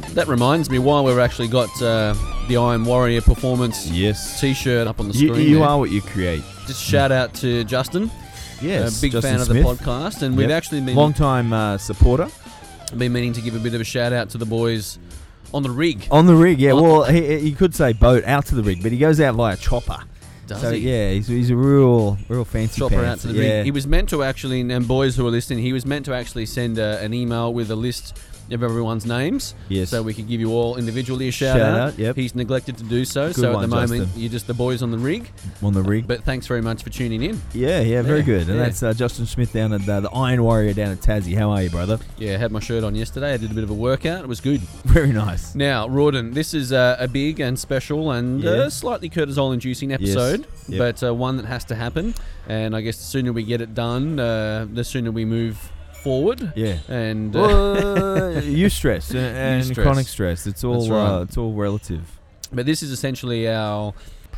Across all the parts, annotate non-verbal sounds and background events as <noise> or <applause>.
Mate, that reminds me, why we've actually got uh, the Iron Warrior Performance Yes. t-shirt up on the You, screen you there, are what you create. just shout out to Justin, Yes. a big Justin fan of Smith. the podcast, and we've Yep. actually been, Long time uh, supporter. been meaning to give a bit of a shout out to the boys on the rig. On the rig, yeah. Oh. Well, he, he could say boat out to the rig, but he goes out via chopper. Does so he? yeah, he's, he's a real, real fancy Chopper out to the yeah. rig. He was meant to actually, and boys who are listening, he was meant to actually send uh, an email with a list of everyone's names, Yes. so we could give you all individually a shout, Shout out. out, yep. He's neglected to do so, Good so at one, the moment Justin. you're just the boys on the rig. on the rig. But thanks very much for tuning in. yeah, yeah, very Yeah, good. And yeah. that's uh, Justin Smith down at uh, the Iron Warrior down at Tassie. How are you, brother? Yeah, I had my shirt on yesterday. I did a bit of a workout. It was good. <laughs> Very nice. Now, Rawdon, this is uh, a big and special and Yeah. uh, slightly cortisol-inducing episode, Yep. but uh, one that has to happen. And I guess the sooner we get it done, uh, the sooner we move forward. Yeah. And uh, Well, <laughs> eustress and, and Eustress. chronic stress. It's all uh, it's all relative. but this is essentially our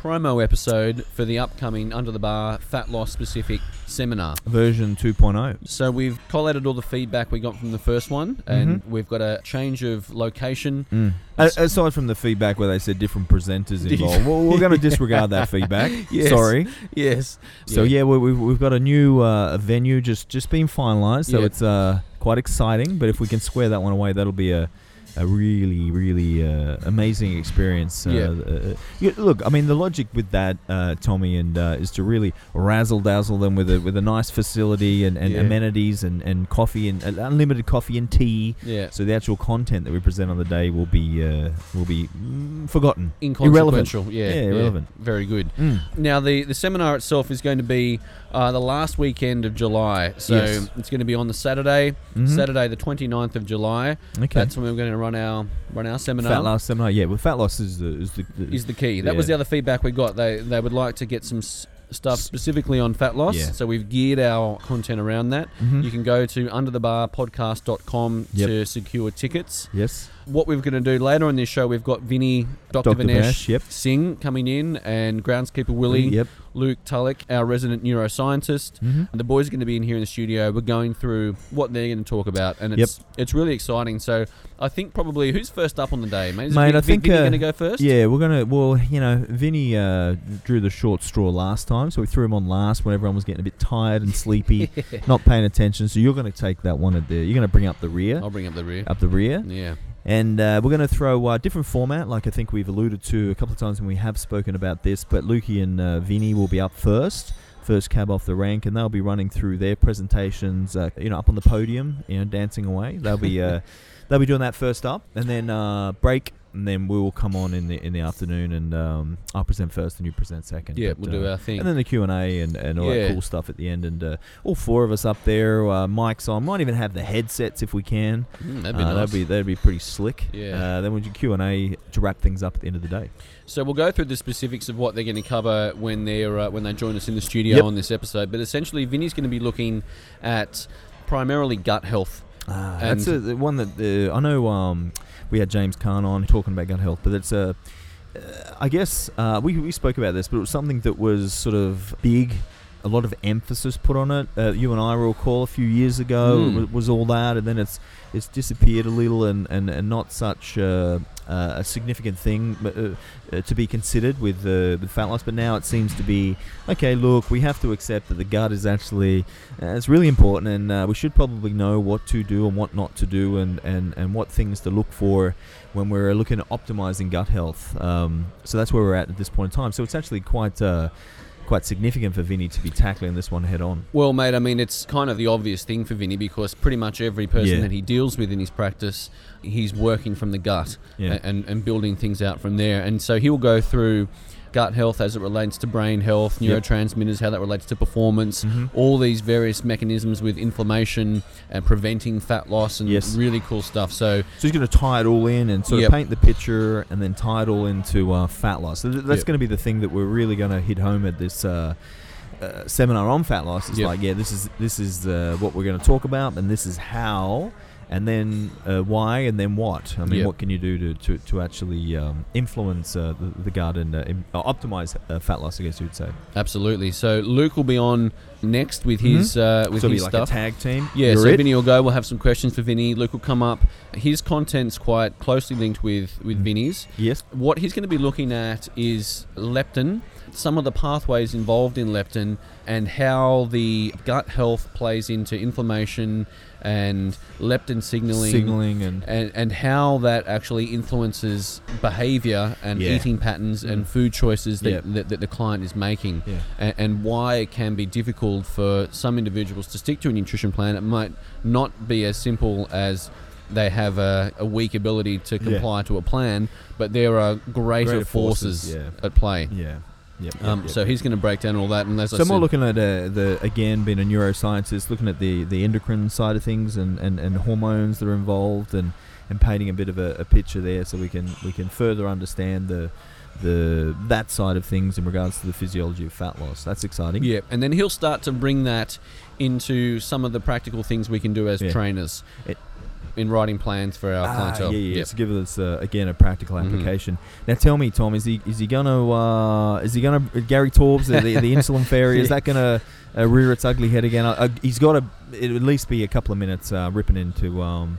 promo episode for the upcoming Under the Bar Fat Loss Specific seminar. Version oh. 2.0. So we've collated all the feedback we got from the first one, and Mm-hmm. we've got a change of location. Mm. A- aside from the feedback where they said different presenters involved, well, we're going to disregard that feedback. <laughs> Yes. Sorry. Yes. So yeah, we, we've, we've got a new uh, venue just just being finalised. So Yeah. it's uh, quite exciting. But if we can square that one away, that'll be a a really really uh, amazing experience. Uh, Yeah. uh, yeah, look, I mean the logic with that, uh, Tommy, and uh, is to really razzle dazzle them with a with a nice facility and, and Yeah. amenities and, and coffee and uh, unlimited coffee and tea. Yeah. So the actual content that we present on the day will be uh, will be mm, forgotten. Inconsequential. Yeah, Yeah, irrelevant. Very good. Mm. Now, the, the seminar itself is going to be uh, the last weekend of July. So Yes. it's going to be on the Saturday, Mhm. Saturday the 29th of July. Okay. That's when we're going to run our run our seminar. Fat loss seminar, yeah. Well, fat loss is the is the, the is the key. That was the other feedback we got. They they would like to get some s- stuff specifically on fat loss. Yeah. So we've geared our content around that. Mhm. You can go to underthebarpodcast.com Yep. to secure tickets. yes. What we're going to do later on this show, we've got Vinny, Dr. Dr. Vinesh yep. Singh coming in, and groundskeeper Willie, Yep. Luke Tullock, our resident neuroscientist. Mhm. The boys are going to be in here in the studio. We're going through what they're going to talk about, and Yep. it's it's really exciting. So I think probably who's first up on the day, mate? Is Mate, I think, Vinny uh, going to go first. Yeah, we're gonna. Well, you know, Vinny uh, drew the short straw last time, so we threw him on last when everyone was getting a bit tired and sleepy, <laughs> not paying attention. So you're gonna take that one at the. You're gonna bring up the rear, I'll bring up the rear. up the rear, Yeah. And uh, we're gonna throw a different format, like I think we've alluded to a couple of times when we have spoken about this. But Lukey and uh, Vinny will be up first. First cab off the rank, and they'll be running through their presentations. Uh, you know, up on the podium, you know, dancing away. They'll be uh, <laughs> they'll be doing that first up, and then uh, break, and then we will come on in the in the afternoon, and um, I'll present first, and you present second. Yeah, But, we'll do uh, our thing. And then the Q and A and and all Yeah. that cool stuff at the end, and uh, all four of us up there, uh, mics on. Might even have the headsets if we can. Mm, that'd be Uh, nice. That'd be that'd be pretty slick. Yeah. Uh, then we'll do Q and A to wrap things up at the end of the day. So we'll go through the specifics of what they're going to cover when they're uh, when they join us in the studio Yep. on this episode. But essentially, Vinny's going to be looking at primarily gut health. Ah, that's a, the one that uh, I know. Um, we had James Kahn on talking about gut health, but it's a. Uh, I guess uh, we we spoke about this, but it was something that was sort of big. A lot of emphasis put on it. Uh, you and I will recall a few years ago Mm. was, was all that, and then it's it's disappeared a little, and and, and not such uh, uh, a significant thing uh, uh, to be considered with uh, with fat loss. But now it seems to be okay. Look, we have to accept that the gut is actually uh, it's really important, and uh, we should probably know what to do and what not to do, and, and, and what things to look for when we're looking at optimizing gut health. Um, so that's where we're at at this point in time. So it's actually quite uh, quite significant for Vinny to be tackling this one head on. Well, mate, I mean, it's kind of the obvious thing for Vinny because pretty much every person Yeah. that he deals with in his practice, he's working from the gut Yeah. and, and building things out from there. And so he will go through gut health as it relates to brain health, Yep. neurotransmitters, how that relates to performance, Mhm. all these various mechanisms with inflammation and preventing fat loss and Yes. really cool stuff. So, So he's going to tie it all in and sort Yep. of paint the picture and then tie it all into uh, fat loss. So that's Yep. going to be the thing that we're really going to hit home at this uh, uh, seminar on fat loss. It's Yep. like, yeah, this is this is uh, what we're going to talk about, and this is how. And then uh, why, and then what? I mean, Yep. what can you do to to, to actually um, influence uh, the, the and uh, im- uh, optimize uh, fat loss? I guess you'd say. Absolutely. So Luke will be on next with his uh, with so his be like stuff. tag team. Yeah, You're so it? Vinny will go. We'll have some questions for Vinny. Luke will come up. His content's quite closely linked with with Mm. Vinny's. Yes. What he's going to be looking at is leptin, some of the pathways involved in leptin, and how the gut health plays into inflammation and leptin signaling. Signaling and and, and how that actually influences behavior and Yeah. eating patterns Mm. and food choices that, Yep. that, that the client is making yeah. and, and why it can be difficult for some individuals to stick to a nutrition plan. It might not be as simple as they have a, a weak ability to Yeah. comply to a plan, but there are greater, Greater forces, forces, yeah. at play. Yeah. Yep, Um, yep, so yep. he's going to break down all that, and as I So said, more looking at uh, the again being a neuroscientist, looking at the, the endocrine side of things and, and, and hormones that are involved, and, and painting a bit of a, a picture there, so we can we can further understand the the that side of things in regards to the physiology of fat loss. That's exciting. yeah, and then he'll start to bring that into some of the practical things we can do as Yeah. trainers It- in writing plans for our Ah, clientele. yeah, yeah. Yep. To give us uh, again a practical Mhm. application. Now, tell me, Tom, is he is he gonna uh, is he gonna Gary Taubes the, the, insulin <laughs> fairy? Is that gonna uh, rear its ugly head again? Uh, he's got to at least be a couple of minutes uh, ripping into um,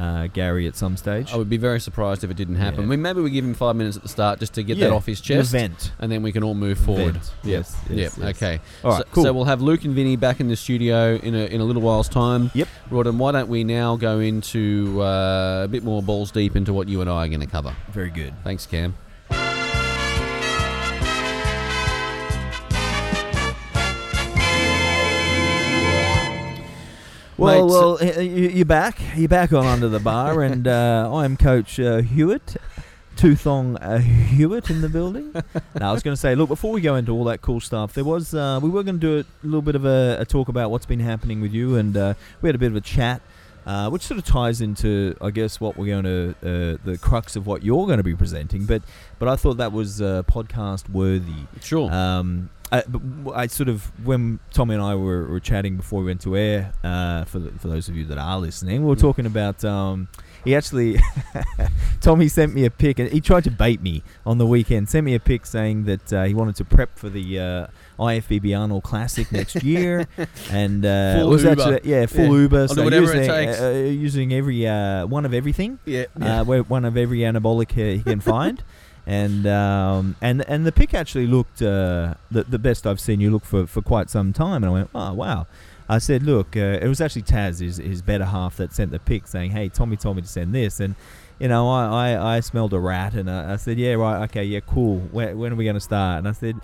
uh, Gary at some stage. I would be very surprised if it didn't happen. Yeah. I mean, maybe we give him five minutes at the start just to get Yeah, that off his chest, event. and then we can all move forward. Vent. Yeah. Yes, Yep. yes, yes. Okay. All right, so, cool. so we'll have Luke and Vinny back in the studio in a, in a little while's time. Yep. Rawdon, why don't we now go into uh, a bit more balls deep into what you and I are going to cover? Very good. Thanks, Cam. Well, Mate, well, you- you're back. You're back on under the bar, <laughs> and uh, I'm Coach uh, Hewitt, Toothong uh, Hewitt in the building. now, I was going to say, look, before we go into all that cool stuff, there was uh, we were going to do a little bit of a, a talk about what's been happening with you, and uh, we had a bit of a chat. Uh, which sort of ties into, I guess, what we're going to, uh, the crux of what you're going to be presenting. But, but I thought that was uh, podcast worthy. Sure. Um, I, w- I sort of when Tommy and I were, were chatting before we went to air. Uh, for the, for those of you that are listening, we were Mm. talking about. Um, he actually, <laughs> Tommy sent me a pic, and he tried to bait me on the weekend. Sent me a pic saying that uh, he wanted to prep for the uh, IFBB Arnold Classic next <laughs> year, and uh, Full it was Uber. actually yeah full Yeah. Uber. So do whatever it using, takes. Uh, uh, using every uh, one of everything yeah. uh, one of every anabolic uh, he can find. <laughs> And um, and and the pick actually looked uh, the the best I've seen you look for, for quite some time. And I went, oh wow. I said, look, uh, it was actually Taz, his, his better half, that sent the pick saying, hey, Tommy told me to send this. And, you know, I, I, I smelled a rat and I, I said, yeah, right, okay, yeah, cool. When, when are we going to start? And I said,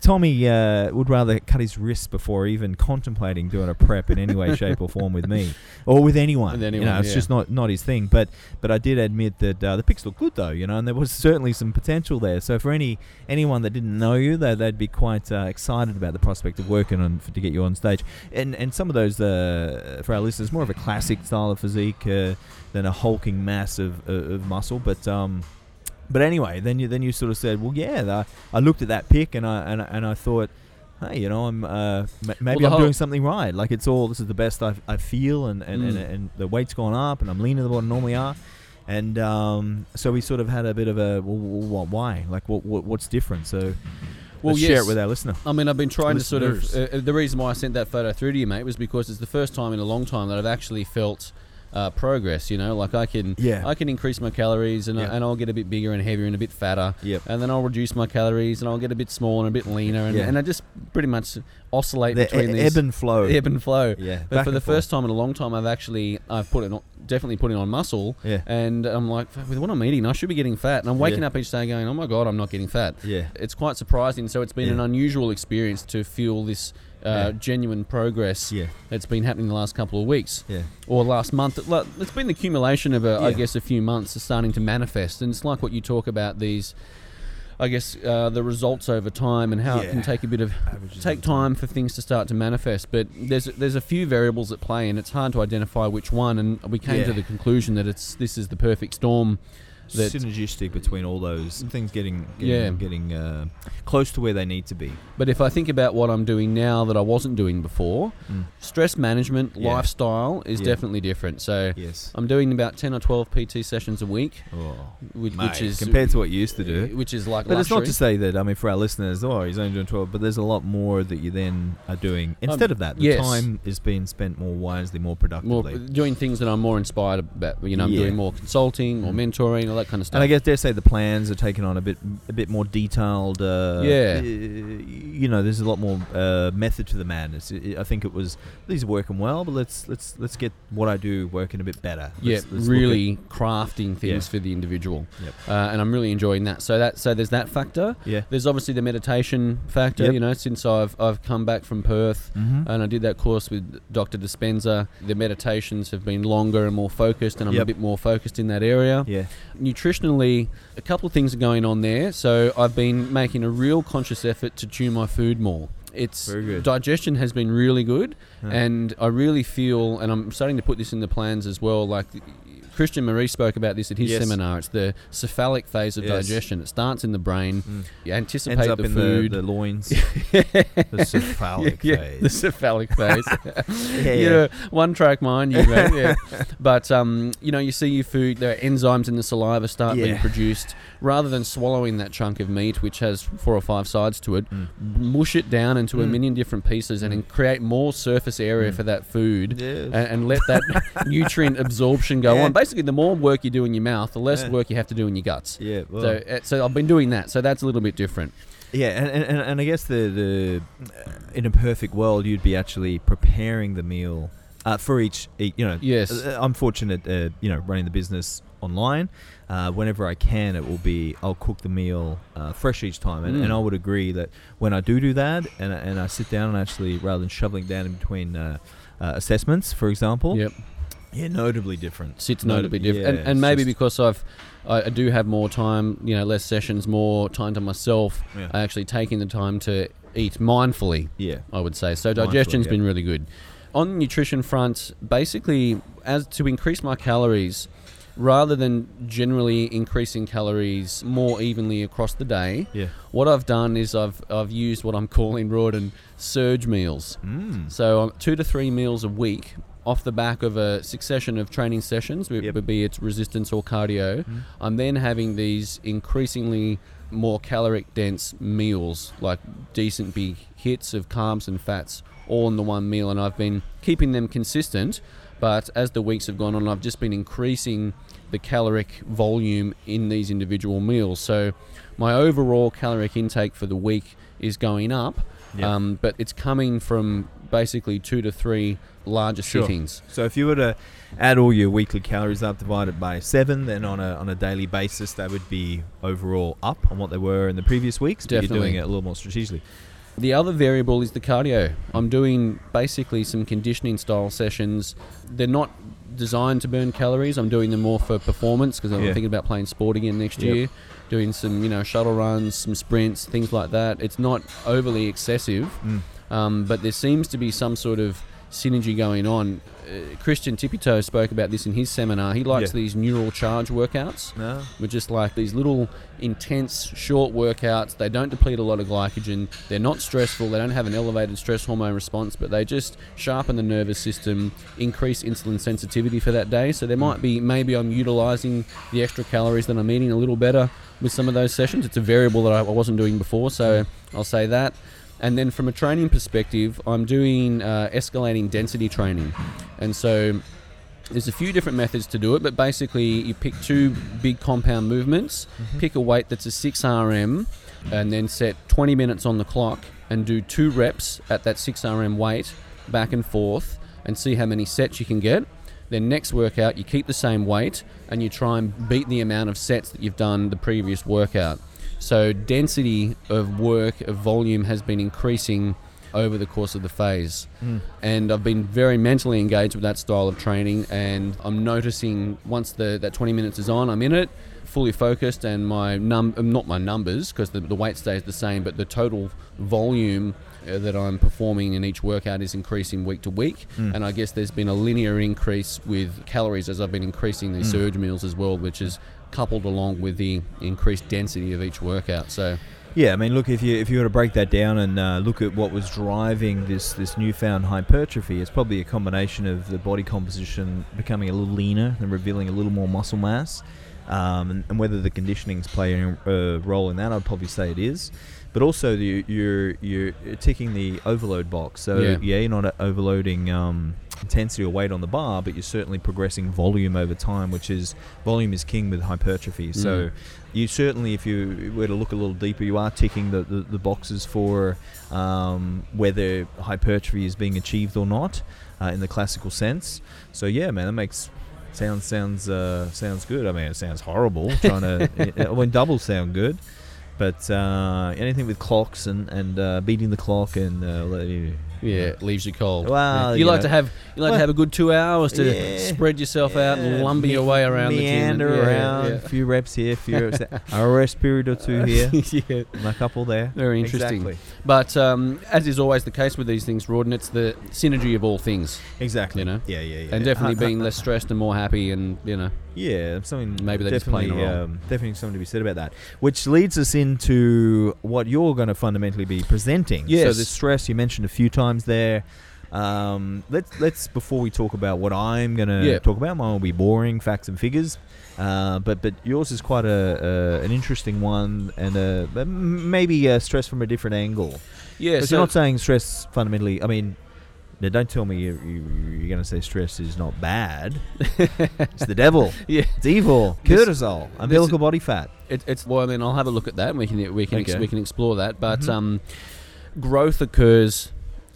Tommy uh, would rather cut his wrists before even contemplating doing a prep in any way, <laughs> shape, or form with me, or with anyone. With you anyone, know, it's yeah. just not not his thing. But but I did admit that uh, the pics look good though, you know, and there was certainly some potential there. So for any anyone that didn't know you, they, they'd be quite uh, excited about the prospect of working on to get you on stage. And and some of those uh, for our listeners, more of a classic style of physique uh, than a hulking mass of, of, of muscle, but. Um, but anyway, then you then you sort of said, well, yeah. The, I looked at that pic and I and, I- and I thought, hey, you know, I'm uh, m- maybe the I'm doing something right. Like it's all this is the best I, I feel, and and, and Mm. and the weight's gone up, and I'm leaner than what I normally are. And um, so we sort of had a bit of a well, well, why? Like what, what what's different? So Well, let's share it with our listener. I mean, I've been trying to sort of. Uh, uh, the reason why I sent that photo through to you, mate, was because it's the first time in a long time that I've actually felt uh, progress. You know, like I can, Yeah. I can increase my calories, and, Yeah. I, and I'll get a bit bigger and heavier and a bit fatter. Yep. And then I'll reduce my calories, and I'll get a bit smaller and a bit leaner, and, Yeah. and I just pretty much oscillate The between e- these ebb and flow. ebb and flow. Yeah. But for the forth. first time in a long time, I've actually I've put it on, definitely putting on muscle, Yeah. and I'm like, with what I'm eating, I should be getting fat, and I'm waking Yeah. up each day going, oh my god, I'm not getting fat Yeah. it's quite surprising. So it's been an unusual experience to feel this uh, Yeah. genuine progress Yeah. that's been happening the last couple of weeks Yeah. or last month. It's been the accumulation of, a, I guess, a few months is starting to manifest, and it's like what you talk about these. I guess uh, the results over time and how it can take a bit of Averages take time. time for things to start to manifest. But there's there's a few variables at play, and it's hard to identify which one. And we came to the conclusion that it's this is the perfect storm that synergistic between all those things getting, getting Yeah. getting uh, close to where they need to be. But if I think about what I'm doing now that I wasn't doing before, Mm. stress management, Yeah. lifestyle is Yeah. definitely different. So Yes. I'm doing about 10 or 12 PT sessions a week, Oh, which, mate, which is compared to what you used to do. which is like But it's not to say that I mean for our listeners, oh, he's only doing twelve. But there's a lot more that you then are doing instead of that. The Um, yes. time is being spent more wisely, more more productively. doing things that I'm more inspired about. You know, I'm Yeah. doing more consulting, more mentoring, all that kind of stuff. and I guess dare say the plans are taking on a bit a bit more detailed. Uh, Yeah. uh, You know, there's a lot more uh, method to the madness. I think it was these are working well, but let's let's let's get what I do working a bit better. yeah, Let's- let's look at- really crafting things Yeah. for the individual, Yep. uh, and I'm really enjoying that. So that so there's that factor. Yeah. There's obviously the meditation factor. Yep. You know, since I've I've come back from Perth. Mhm. And I did that course with Dr. Dispenza. The meditations have been longer and more focused, and I'm a bit more focused in that area. Yeah. Nutritionally, a couple of things are going on there. So I've been making a real conscious effort to chew my food more. It's digestion has been really good, Yeah. and I really feel, and I'm starting to put this in the plans as well. Like Christian Marie spoke about this at his Yes. seminar. It's the cephalic phase of Yes. digestion. It starts in the brain. Mm. You anticipate Ends up the in food. the, the loins, <laughs> the cephalic <laughs> yeah, phase. the cephalic phase. <laughs> Yeah, yeah. one track mind, you know, yeah. But um, you know, you see your food, there are enzymes in the saliva start being produced. Rather than swallowing that chunk of meat, which has four or five sides to it, Mm. mush it down into a Mm. million different pieces and then create more surface area Mm. for that food. Yes. And, and let that <laughs> nutrient absorption go Yeah. on. Basically, the more work you do in your mouth, the less Yeah. work you have to do in your guts. yeah. Well. So, uh, so I've been doing that. So that's a little bit different. Yeah, and, and, and I guess the, the uh, in a perfect world, you'd be actually preparing the meal uh, for each. You know, Yes. uh, I'm fortunate, uh, you know, running the business online. Uh, whenever I can, it will be I'll cook the meal uh, fresh each time, and, Mm. and I would agree that when I do do that, and, and I sit down and actually rather than shoveling down in between uh, uh, assessments, for example, Yep. yeah, notably different. sits Notab- notably different, and, yeah, and it's maybe because I've I, do have more time, you know, less sessions, more time to myself. Yeah. I actually taking the time to eat mindfully. yeah, I would say so. Mindfully, Digestion's yeah. been really good. On the nutrition front, basically, as to increase my calories, rather than generally increasing calories more evenly across the day, yeah. what I've done is I've I've used what I'm <laughs> calling Rawdon surge meals. Mm. So um, two to three meals a week off the back of a succession of training sessions, Yep. be it resistance or cardio. Mm. I'm then having these increasingly more caloric dense meals, like decent big hits of carbs and fats, all in the one meal. And I've been keeping them consistent, but as the weeks have gone on, I've just been increasing the caloric volume in these individual meals. So my overall caloric intake for the week is going up, Yep. um, but it's coming from basically two to three larger Sure. sittings. So if you were to add all your weekly calories up, divided by seven, then on a on a daily basis, they would be overall up on what they were in the previous weeks. But you're doing it a little more strategically. The other variable is the cardio. I'm doing basically some conditioning style sessions. They're not designed to burn calories. I'm doing them more for performance because I'm Yeah. thinking about playing sport again next Yep. year. Doing some, you know, shuttle runs, some sprints, things like that. It's not overly excessive, Mm. um, but there seems to be some sort of synergy going on. Uh, Christian Thibaudeau spoke about this in his seminar. He likes Yeah. these neural charge workouts No. with just like these little intense short workouts. They don't deplete a lot of glycogen. They're not stressful. They don't have an elevated stress hormone response, but they just sharpen the nervous system, increase insulin sensitivity for that day. So there might be maybe I'm utilizing the extra calories that I'm eating a little better with some of those sessions. It's a variable that I wasn't doing before, so I'll say that. And then from a training perspective, I'm doing uh, escalating density training, and so there's a few different methods to do it, but basically you pick two big compound movements, pick a weight that's a 6 RM, and then set 20 minutes on the clock and do two reps at that 6 RM weight back and forth and see how many sets you can get. Then next workout, you keep the same weight and you try and beat the amount of sets that you've done the previous workout. So density of work, of volume has been increasing over the course of the phase Mm. and I've been very mentally engaged with that style of training. And I'm noticing once the that 20 minutes is on, I'm in it, fully focused, and my num um, not my numbers because the, the weight stays the same, but the total volume uh, that I'm performing in each workout is increasing week to week. Mm. And I guess there's been a linear increase with calories as I've been increasing these Mm. surge meals as well, which has coupled along with the increased density of each workout. So Yeah, I mean, look if you if you were to break that down and uh, look at what was driving this this newfound hypertrophy, it's probably a combination of the body composition becoming a little leaner and revealing a little more muscle mass, um, and, and whether the conditioning's playing a role in that, I'd probably say it is. But also, the, you're you're ticking the overload box. So Yeah. yeah, you're not overloading um, intensity or weight on the bar, but you're certainly progressing volume over time, which is volume is king with hypertrophy. So Mm. you certainly, if you were to look a little deeper, you are ticking the, the, the boxes for um, whether hypertrophy is being achieved or not uh, in the classical sense. So yeah, man, that makes sounds sounds uh, sounds good. I mean, it sounds horrible trying to <laughs> when doubles sound good. But uh, anything with clocks and and uh, beating the clock and uh, yeah, leaves you cold. Well, you you like know. to have you like Well, to have a good two hours to yeah, spread yourself out and Yeah, lumber your way around meander the gym. and- around, a few reps here, a few <laughs> reps there, a rest period or two here, <laughs> and a couple there. Very interesting. Exactly. But um, as is always the case with these things, Rawdon, it's the synergy of all things, Exactly. You know? Yeah, yeah, yeah. and definitely <laughs> being less stressed and more happy, and you know, Yeah, something Maybe they're just definitely, playing a role. um, definitely something to be said about that. Which leads us into what you're going to fundamentally be presenting. So the stress you mentioned a few times there. Um, let's let's before we talk about what I'm going to Yeah. talk about, mine will be boring facts and figures. Uh, but but yours is quite a, a an interesting one and a, maybe uh, stress from a different angle. yeah. Because So you're not saying stress fundamentally. I mean, now don't tell me you, you, you're going to say stress is not bad. <laughs> it's the devil. yeah, It's evil. Cortisol. Umbilical body fat. it, it's well. I mean, I'll have a look at that. and We can we can ex- we can explore that. But Mhm. um, growth occurs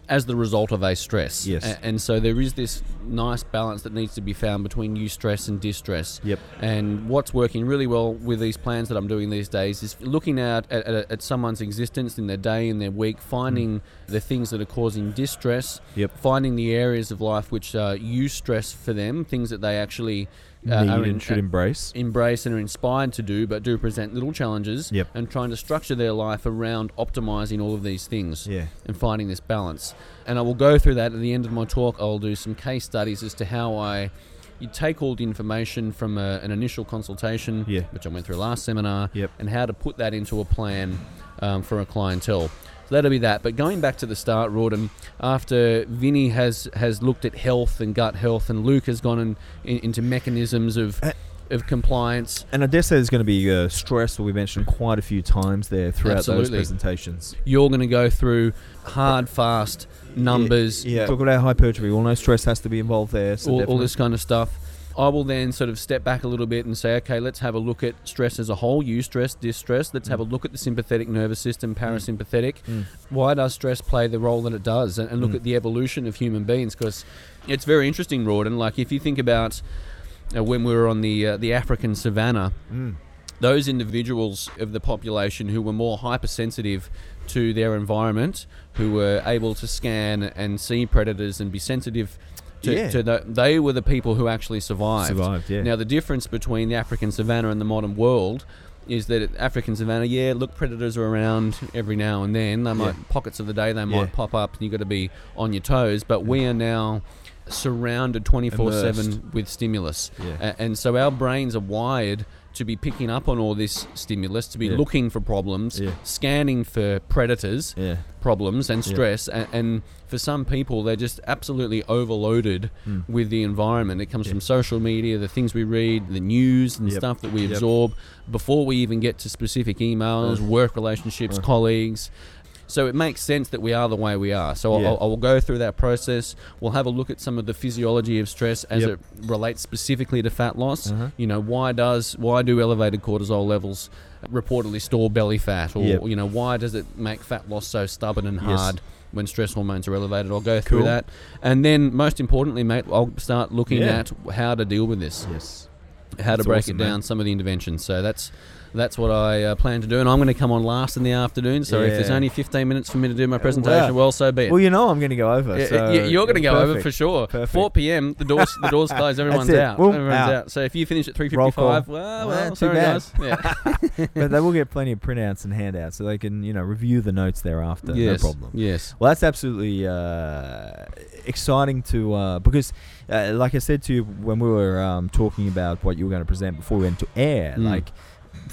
as the result of a stress. Yes. A- and so there is this nice balance that needs to be found between eustress and distress. Yep. And what's working really well with these plans that I'm doing these days is looking out at, at, at someone's existence in their day, in their week, finding the things that are causing distress, Yep. finding the areas of life which uh, eustress for them, things that they actually uh, are and in- should embrace. embrace and are inspired to do, but do present little challenges, Yep. and trying to structure their life around optimizing all of these things Yeah. and finding this balance. And I will go through that at the end of my talk. I'll do some case studies as to how I you take all the information from a, an initial consultation, Yeah. which I went through last seminar, Yep. and how to put that into a plan um, for a clientele. So that'll be that. But going back to the start, Rawdon, after Vinny has has looked at health and gut health, and Luke has gone in, in, into mechanisms of Uh, of compliance, And I dare say there's going to be uh, stress, that we mentioned quite a few times there throughout Absolutely. those presentations. you're going to go through hard, fast numbers, Yeah. Talk about hypertrophy. Well, no stress has to be involved there. So all, all this kind of stuff. I will then sort of step back a little bit and say, okay, let's have a look at stress as a whole, eustress, distress. Let's have a look at the sympathetic nervous system, parasympathetic. Mm. Why does stress play the role that it does? And, and look Mm. at the evolution of human beings because it's very interesting, Rawdon. Like if you think about uh, when we were on the uh, the African savannah, Mm. those individuals of the population who were more hypersensitive to their environment, who were able to scan and see predators and be sensitive to, Yeah. to the, they were the people who actually survived. Survived, yeah. Now, the difference between the African savannah and the modern world is that African savannah, yeah, look, predators are around every now and then. They might, Yeah. pockets of the day, they Yeah. might pop up and you've got to be on your toes. But we are now surrounded twenty four seven with stimulus. Yeah. A- and so our brains are wired to be picking up on all this stimulus, to be Yeah. looking for problems, Yeah. scanning for predators, yeah. problems, and stress. And, and for some people, they're just absolutely overloaded Mm. with the environment. It comes from social media, the things we read, the news, and Yep. stuff that we Yep. absorb before we even get to specific emails, Uh. work relationships, Uh. colleagues. So it makes sense that we are the way we are. So Yeah. I'll, I will go through that process. We'll have a look at some of the physiology of stress as Yep. it relates specifically to fat loss. Uh-huh. You know, why does why do elevated cortisol levels reportedly store belly fat, or Yep. you know, why does it make fat loss so stubborn and Yes. hard when stress hormones are elevated? I'll go through Cool. that, and then most importantly, mate, I'll start looking Yeah. at how to deal with this Yes. how to break awesome, it down, man. some of the interventions. So that's that's what I uh, plan to do. And I'm going to come on last in the afternoon. So if there's only 15 minutes for me to do my presentation, wow. well, so be it. Well, you know I'm going to go over. Yeah, so yeah, you're going to go over for sure. Perfect. 4 p.m. The doors the doors <laughs> close. Everyone's out. Boom, Everyone's out. out. So if you finish at 3:55, well, Well, well, sorry guys. Yeah. <laughs> but they will get plenty of printouts and handouts, so they can you know review the notes thereafter. yes. No problem. Yes. Well, that's absolutely uh, exciting to uh, because, uh, like I said to you when we were um, talking about what you were going to present before we went to air, Mm. like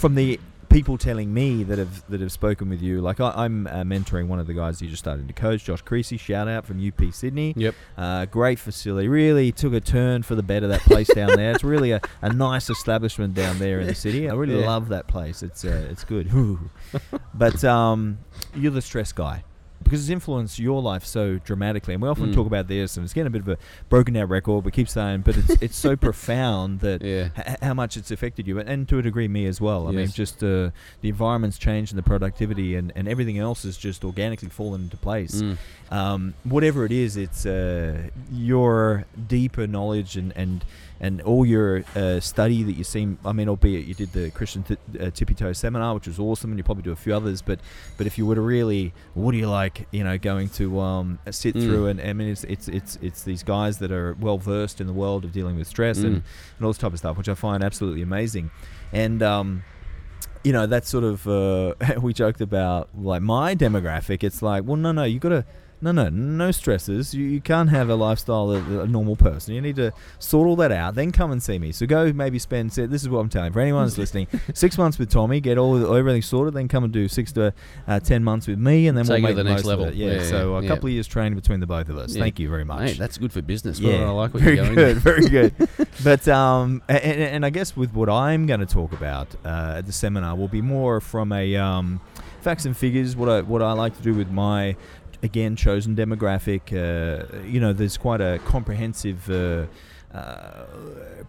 from the people telling me that have that have spoken with you, like I, I'm uh, mentoring one of the guys you just started to coach, Josh Creasy. Shout out from UP Sydney. Yep. Uh, great facility. Really took a turn for the better. That place down there. It's really a, a nice establishment down there in the city. I really Yeah. love that place. It's uh, it's good. <laughs> but um, you're the stress guy because it's influenced your life so dramatically. And we often Mm. talk about this, and it's getting a bit of a broken down record. We keep saying, but it's it's so <laughs> profound that Yeah. h- how much it's affected you, and, and to a degree, me as well. I mean, just uh, the environment's changed and the productivity and, and everything else has just organically fallen into place Mm. um, whatever it is, it's uh, your deeper knowledge and and and all your uh, study that you seem. I mean, albeit you did the Christian th- uh, Tippy Toe seminar, which was awesome, and you probably do a few others. But but if you were to really, what do you like? You know, going to um, sit Mm. through and I mean, it's it's it's it's these guys that are well versed in the world of dealing with stress and, Mm. and all this type of stuff, which I find absolutely amazing, and. Um, you know, that's sort of uh, <laughs> we joked about like my demographic. It's like, well, no, no, you got to. No, no, no stresses. You, you can't have a lifestyle of a normal person. You need to sort all that out. Then come and see me. So go maybe spend. This is what I'm telling you. For anyone who's <laughs> listening, six months with Tommy, get all everything sorted. Then come and do six to uh, ten months with me, and then Take we'll to make the next level. Yeah. Yeah, so a yeah. couple of years training between the both of us. Thank you very much. Mate, that's good for business. Yeah, I like what very you're going. good, <laughs> very good. but um, and, and and I guess with what I'm going to talk about uh, at the seminar will be more from a um, facts and figures. What I what I like to do with my again chosen demographic. Uh, you know, there's quite a comprehensive. Uh, uh,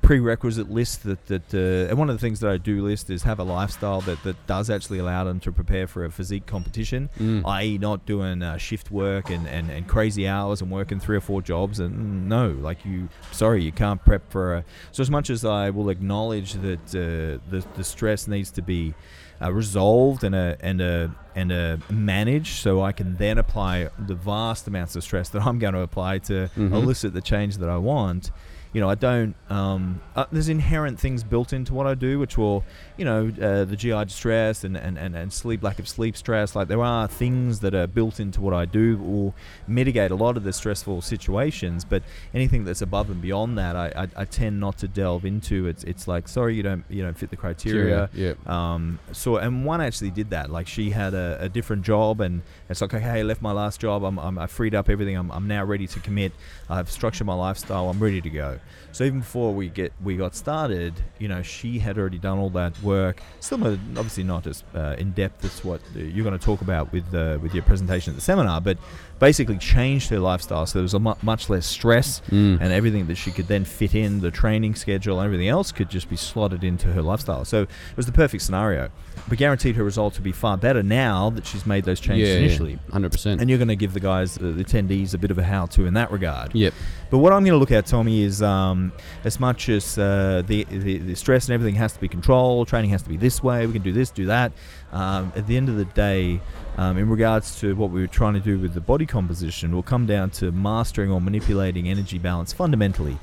prerequisite list that that uh, and one of the things that I do list is have a lifestyle that, that does actually allow them to prepare for a physique competition Mm. i.e., not doing uh, shift work and, and, and crazy hours and working three or four jobs. And no, like you, sorry, you can't prep for a. So as much as I will acknowledge that uh, the the stress needs to be uh, resolved and a and a and a managed, so I can then apply the vast amounts of stress that I'm going to apply to Mhm. elicit the change that I want. You know, I don't. Um, uh, there's inherent things built into what I do, which will, you know, uh, the GI stress and, and, and, and sleep, lack of sleep stress. Like there are things that are built into what I do that will mitigate a lot of the stressful situations. But anything that's above and beyond that, I, I, I tend not to delve into. It's it's like sorry, you don't you don't fit the criteria. Yeah. Um, so and one actually did that. Like she had a, a different job, and it's like, okay, I left my last job. I'm, I'm I freed up everything. I'm, I'm now ready to commit. I've structured my lifestyle. I'm ready to go. So even before we get we got started, you know, she had already done all that work. Still, obviously not as uh, in depth as what uh, you're going to talk about with uh, with your presentation at the seminar, but basically changed her lifestyle. So there was a mu- much less stress Mm. and everything that she could then fit in the training schedule and everything else could just be slotted into her lifestyle so it was the perfect scenario but guaranteed her results would be far better now that she's made those changes yeah, initially hundred percent. and you're going to give the guys uh, the attendees a bit of a how-to in that regard Yep. but what I'm going to look at, Tommy, is um, as much as uh, the, the the stress and everything has to be controlled, training has to be this way. We can do this, do that. Um, at the end of the day, um, in regards to what we were trying to do with the body composition, will come down to mastering or manipulating energy balance fundamentally.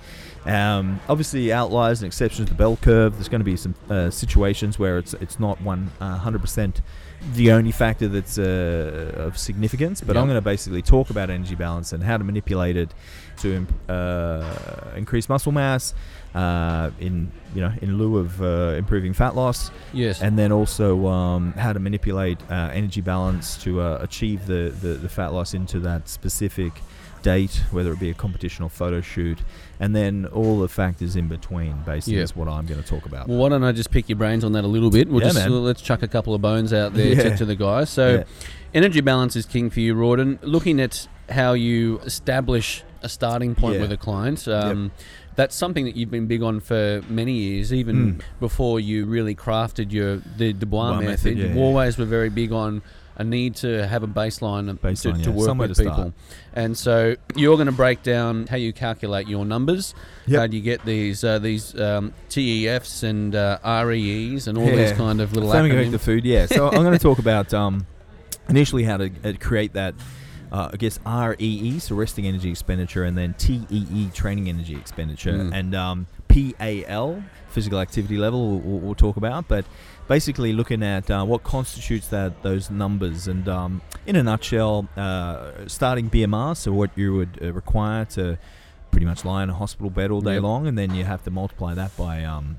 Um, obviously, outliers and exceptions to the bell curve. There's going to be some uh, situations where it's it's not uh, hundred percent the only factor that's uh, of significance. But I'm going to basically talk about energy balance and how to manipulate it to imp- uh, increase muscle mass uh, in you know in lieu of uh, improving fat loss, Yes. and then also um, how to manipulate uh, energy balance to uh, achieve the, the the fat loss into that specific date, whether it be a competition or photo shoot, and then all the factors in between. Basically, Yeah. is what I'm going to talk about. Well, why don't I just pick your brains on that a little bit? We'll Yeah, just man. let's chuck a couple of bones out there Yeah. to, to the guys. So, Yeah. energy balance is king for you, Rawdon. Looking at how you establish a starting point with a client. Um, That's something that you've been big on for many years, even Mm. before you really crafted your the Dubois Dubois method. method, yeah, you yeah. always were very big on a need to have a baseline, Baseline, to, to yeah, work somewhere with to people. start. And so you're going to break down how you calculate your numbers. Yep. How do you get these uh, these um, TEFs and uh, REEs and all Yeah. these kind of little Thermic acronyms? effective food, yeah. So I'm going <laughs> to talk about um, initially how to uh, create that. Uh, I guess REE, so resting energy expenditure, and then TEE, training energy expenditure, Mm. and um, PAL, physical activity level, we'll, we'll, talk about. But basically, looking at uh, what constitutes that those numbers, and um, in a nutshell, uh, starting BMR, so what you would uh, require to pretty much lie in a hospital bed all day Yep. long, and then you have to multiply that by um,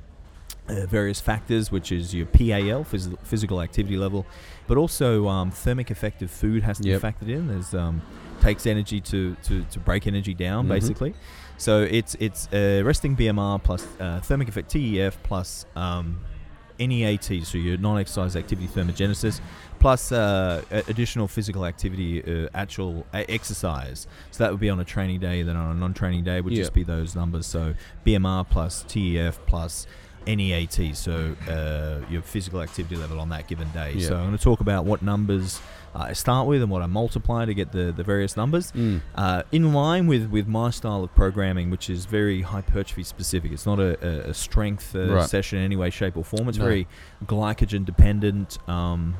uh, various factors, which is your PAL, phys- physical activity level, but also um, thermic of food has to Yep. be factored in. There's um, takes energy to, to, to break energy down, Mhm. basically. So it's it's uh, resting BMR plus uh, thermic effect TEF plus um, NEAT, so your non-exercise activity thermogenesis, plus uh, additional physical activity, uh, actual uh, exercise. So that would be on a training day. Then on a non-training day would Yeah. just be those numbers. So BMR plus TEF plus NEAT, so uh, your physical activity level on that given day. Yeah. So I'm going to talk about what numbers uh, I start with and what I multiply to get the, the various numbers. Mm. Uh, in line with, with my style of programming, which is very hypertrophy specific. It's not a, a, a strength uh, Right. session in any way, shape, or form. It's No. very glycogen dependent. Um,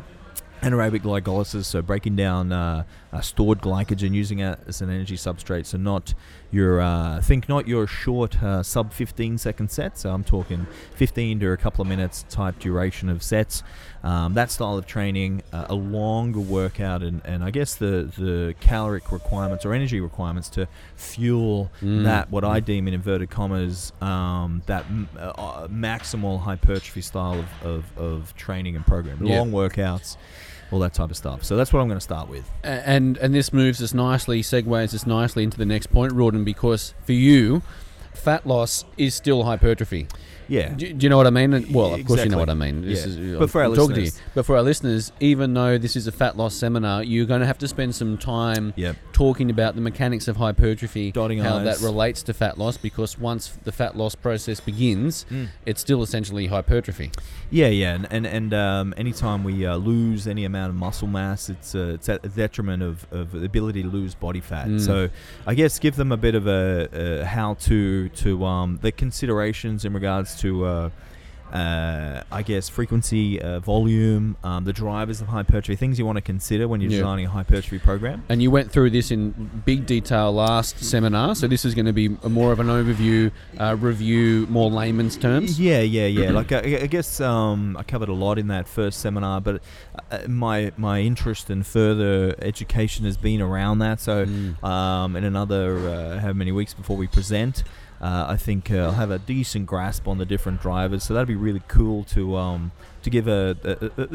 anaerobic glycolysis, so breaking down uh, uh, stored glycogen using it as an energy substrate. So not your uh, think not your short uh, sub 15 second sets. So I'm talking 15 to a couple of minutes type duration of sets. Um, that style of training, uh, a longer workout, and, and I guess the the caloric requirements or energy requirements to fuel Mm. that what I deem in inverted commas um, that m- uh, maximal hypertrophy style of, of, of training and program. Yeah. Long workouts, all that type of stuff. So that's what I'm going to start with. And and this moves us nicely, segues us nicely into the next point, Rawdon, because for you, fat loss is still hypertrophy. Yeah. Do, do you know what I mean? And- Well, of course you know what I mean. This Yeah. is, But I'm- for our I'm talking to you. listeners- But for our listeners, even though this is a fat loss seminar, you're going to have to spend some time Yep. talking about the mechanics of hypertrophy, Dotting how I's. that relates to fat loss, because once the fat loss process begins, Mm. it's still essentially hypertrophy. Yeah, yeah, and and, and um, anytime we uh, lose any amount of muscle mass, it's uh, it's at the detriment of, of the ability to lose body fat. Mm. So I guess give them a bit of a, a how to to um, the considerations in regards to. Uh, uh, I guess frequency, uh, volume, um, the drivers of hypertrophy, things you want to consider when you're Yeah. designing a hypertrophy program. And you went through this in big detail last seminar, so this is going to be a more of an overview, uh, review, more layman's terms. Yeah, yeah, yeah. like I, I guess um, I covered a lot in that first seminar, but uh, my my interest in further education has been around that. So Mm. um, in another uh, how many weeks before we present, uh, I think uh, I'll have a decent grasp on the different drivers. So that'd be really cool to um, to give a, a, a, a-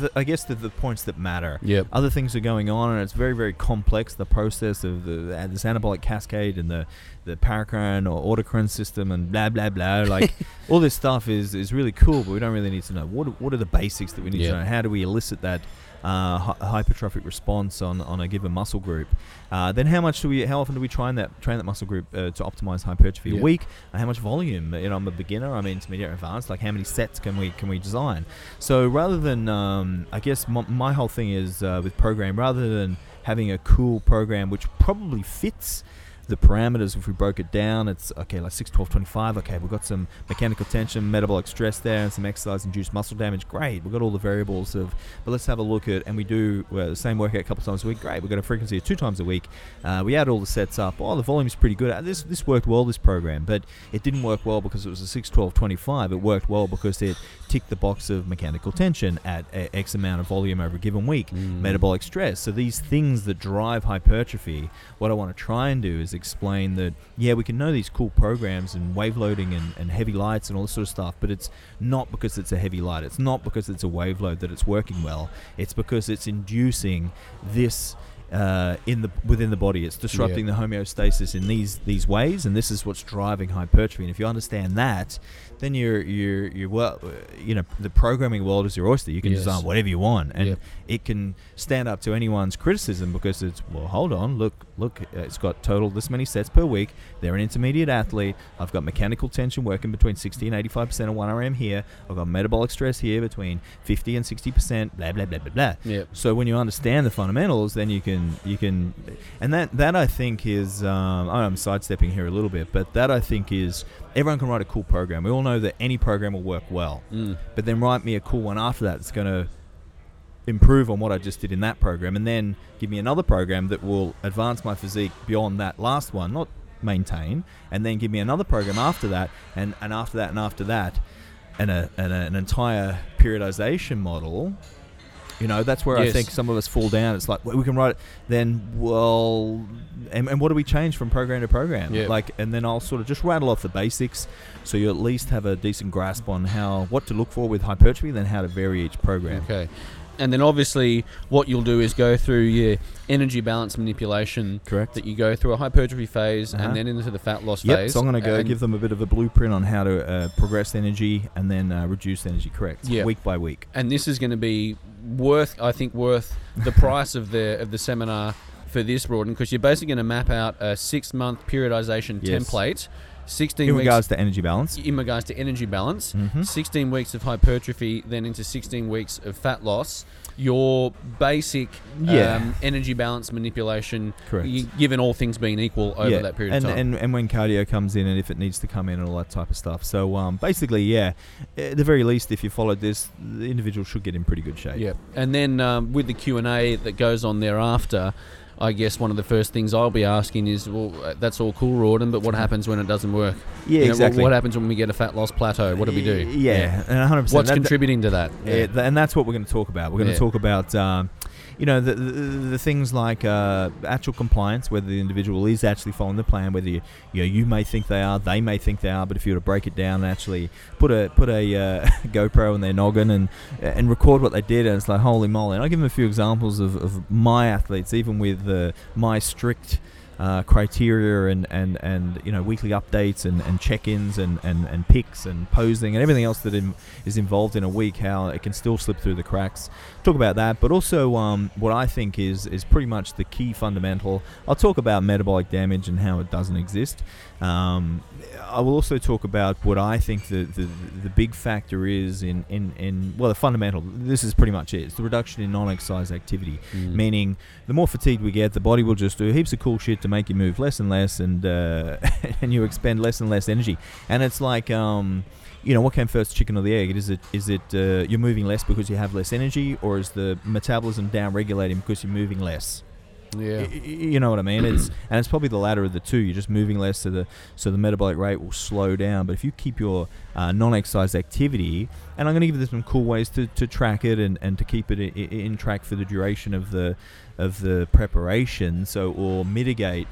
the, I guess the, the points that matter. Yep. Other things are going on, and it's very, very complex. The process of the uh, this anabolic cascade and the the paracrine or autocrine system and blah blah blah. <laughs> Like all this stuff is is really cool, but we don't really need to know what are- what are the basics that we need Yeah. to know. How do we elicit that uh, hypertrophic response on, on a given muscle group? Uh, then how much do we? How often do we train that train that muscle group uh, to optimize hypertrophy? Yeah. A week. Uh, how much volume? You know, I'm a beginner. I'm intermediate, advanced. Like how many sets can we can we design? So rather than, um, I guess my, my whole thing is uh, with program, rather than having a cool program which probably fits the parameters if we broke it down it's okay like 6 12 25 okay we've got some mechanical tension metabolic stress there and some exercise induced muscle damage. Great we've got all the variables of but let's have a look at and we do uh, the same workout a couple times a week. Great we've got a frequency of two times a week. Uh, we add all the sets up. Oh the volume's pretty good. Uh, this this worked well this program but it didn't work well because it was a 6 12 25 it worked well because it ticked the box of mechanical tension at a, x amount of volume over a given week. Mm. metabolic stress. So these things that drive hypertrophy, what I want to try and do is explain that yeah, we can know these cool programs and wave loading and, and heavy lights and all this sort of stuff, but it's not because it's a heavy light. It's not because it's a wave load that it's working well. It's because it's inducing this uh, in the within the body. It's disrupting the homeostasis in these these ways, and this is what's driving hypertrophy. And if you understand that, then you're you're you're well, uh, you know, the programming world is your oyster. You can Yes. design whatever you want, and Yep. it can stand up to anyone's criticism because it's well, hold on, look, look, uh, it's got total this many sets per week. They're an intermediate athlete. I've got mechanical tension working between 60 and 85 percent of 1RM here. I've got metabolic stress here between 50 and 60 percent. Blah blah blah blah blah. Yep. So when you understand the fundamentals, then you can you can, and that that I think is um, I'm sidestepping here a little bit, but that I think is everyone can write a cool program. We all know that any program will work well, Mm. but then write me a cool one after that that's going to improve on what I just did in that program, and then give me another program that will advance my physique beyond that last one, not maintain, and then give me another program after that, and, and after that, and after that, and, a, and a, an entire periodization model. You know, that's where I think some of us fall down. It's like well, we can write it. Then, well, and, and what do we change from program to program? Yeah. Like, and then I'll sort of just rattle off the basics, so you at least have a decent grasp on how what to look for with hypertrophy, then how to vary each program. Okay. And then obviously, what you'll do is go through your energy balance manipulation. Correct. That you go through a hypertrophy phase Uh-huh. and then into the fat loss Yep. phase. So I'm going to go give them a bit of a blueprint on how to uh, progress energy and then uh, reduce energy. Correct. Yeah. Week by week. and this is going to be worth, I think, worth the <laughs> price of the of the seminar for this, Rawdon, because you're basically going to map out a six month periodization Yes. template, sixteen In weeks regards to energy balance. in regards to energy balance, Mhm. 16 weeks of hypertrophy, then into 16 weeks of fat loss. Your basic Yeah. um, energy balance manipulation, Correct. you, given all things being equal over yeah. that period and, of time. And, and when cardio comes in and if it needs to come in and all that type of stuff. So um, basically, yeah, at the very least, if you followed this, the individual should get in pretty good shape. Yeah, and then um, with the Q and A that goes on thereafter, I guess one of the first things I'll be asking is, well, that's all cool, Rawdon, but what happens when it doesn't work? Yeah, You know, exactly. What, happens when we get a fat loss plateau? What do we do? Yeah, and 100%. What's That- contributing to that? Yeah, th- and that's what we're going to talk about. We're going to Yeah. talk about, um, you know, the, the, the things like uh, actual compliance, whether the individual is actually following the plan, whether you, you know, you may think they are, they may think they are, but if you were to break it down and actually put a put a uh, <laughs> GoPro in their noggin and and record what they did, and it's like holy moly. And I'll give them a few examples of, of my athletes, even with uh, my strict. Uh, criteria and, and, and you know weekly updates and, and check-ins and, and, and picks and posing and everything else that in, is involved in a week how it can still slip through the cracks. Talk about that but also um, what I think is is pretty much the key fundamental. I'll talk about metabolic damage and how it doesn't exist. Um, I will also talk about what I think the, the, the big factor is in, in, in well the fundamental this is pretty much it. It's the reduction in non-exercise activity. Mm. meaning the more fatigued we get, the body will just do heaps of cool shit to make you move less and less, and uh, <laughs> and you expend less and less energy. And it's like, um, you know, what came first, chicken or the egg? Is it is it uh, you're moving less because you have less energy, or is the metabolism down regulating because you're moving less? Yeah. Y- You know what I mean? It's and it's probably the latter of the two. You're just moving less, so the so the metabolic rate will slow down. But if you keep your uh, non-exercise activity, and I'm going to give you some cool ways to, to track it and, and to keep it in, in track for the duration of the of the preparation, so or mitigate.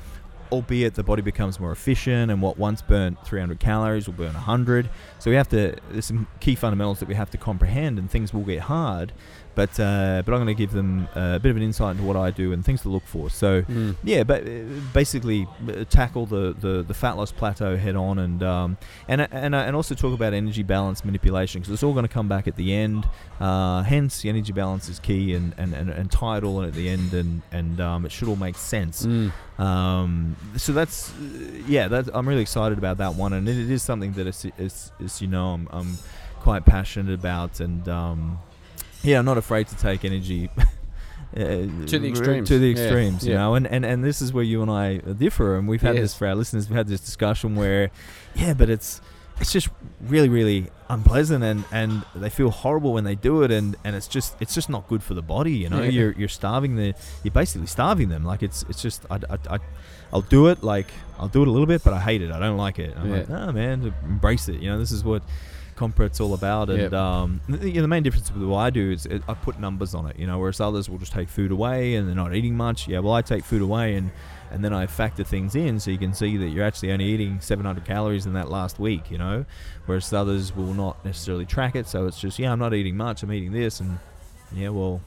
Albeit the body becomes more efficient, and what once burnt 300 calories will burn 100. So we have to. There's some key fundamentals that we have to comprehend, and things will get hard. But uh, but I'm going to give them a bit of an insight into what I do and things to look for. So Mm. yeah, but uh, basically uh, tackle the, the, the fat loss plateau head on, and um, and and and also talk about energy balance manipulation because it's all going to come back at the end. Uh, hence, the energy balance is key, and, and, and, and tie it all in at the end, and and um, it should all make sense. Mm. Um, so that's uh, yeah, that's, I'm really excited about that one, and it, it is something that is, is, is you know I'm, I'm quite passionate about, and um, yeah, I'm not afraid to take energy. <laughs> Uh, To the extremes. To the Yeah, extremes, you know, and, and, and this is where you and I differ, and we've had Yes. this for our listeners. We've had this discussion where, yeah, but it's it's just really, really unpleasant, and, and they feel horrible when they do it, and, and it's just it's just not good for the body, you know. Yeah. You're you're starving the you're basically starving them. Like it's it's just I, I, I I'll do it like I'll do it a little bit, but I hate it. I don't like it. I'm Yeah. like, nah, man, embrace it. You know, this is what Compret's all about. And Yep. um, the, you know, the main difference with what I do is it, I put numbers on it. You know, whereas others will just take food away and they're not eating much. Yeah, well, I take food away and and then I factor things in so you can see that you're actually only eating 700 calories in that last week. You know, whereas others will not necessarily track it. So it's just yeah, I'm not eating much. I'm eating this, and yeah, well,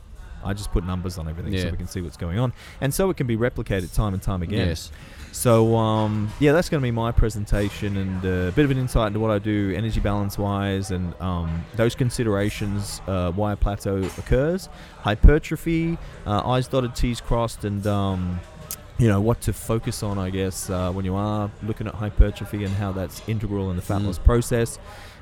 I just put numbers on everything so we can see what's going on, and so it can be replicated time and time again. Yes. So um, yeah, that's going to be my presentation and uh, a bit of an insight into what I do energy balance wise and um, those considerations uh, why a plateau occurs, hypertrophy, uh, eyes dotted, T's crossed, and um, you know what to focus on. I guess uh, when you are looking at hypertrophy and how that's integral in the fat Mm. loss process.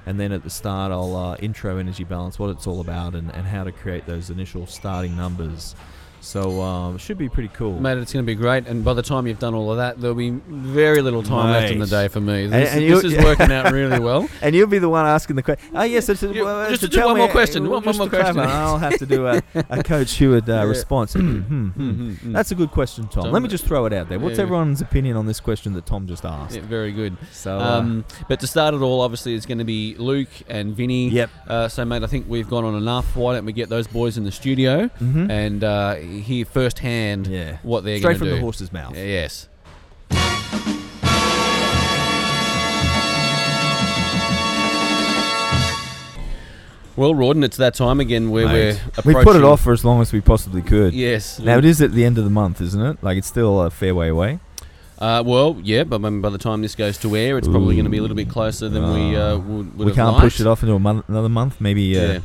And then at the start, I'll uh, intro energy balance, what it's all about, and, and how to create those initial starting numbers. So um, it should be pretty cool. Mate, it's going to be great, and by the time you've done all of that, there'll be very little time left in the day for me. This, and this is <laughs> working out really well. <laughs> And you'll be the one asking the question. Oh yes, it's, You- well, just to to do one more question, well, one- one more question. I'll have to do a, <laughs> a Coach Hewitt uh, Yeah. response. Hmm, hmm, hmm. Mhm, mhm. That's a good question, Tom. Tom, Let me just throw it out there. What's yeah. everyone's opinion on this question that Tom just asked? Yeah, very good. So, uh, Um, but to start it all, obviously, it's going to be Luke and Vinny. yep. Uh, so, mate, I think we've gone on enough. Why don't we get those boys in the studio Mm-hmm. and uh, hear firsthand yeah. what they're Straight from do? the horse's mouth. Yes. Well, Rawdon, it's that time again where Mate, we're We put it off for as long as we possibly could. Yes. Now it is at the end of the month, isn't it? Like it's still a fair way away. Uh, well, yeah, but by the time this goes to air, it's probably going to be a little bit closer than we uh, would, would we can't liked. push it off into a month, another month. Maybe uh, Yeah.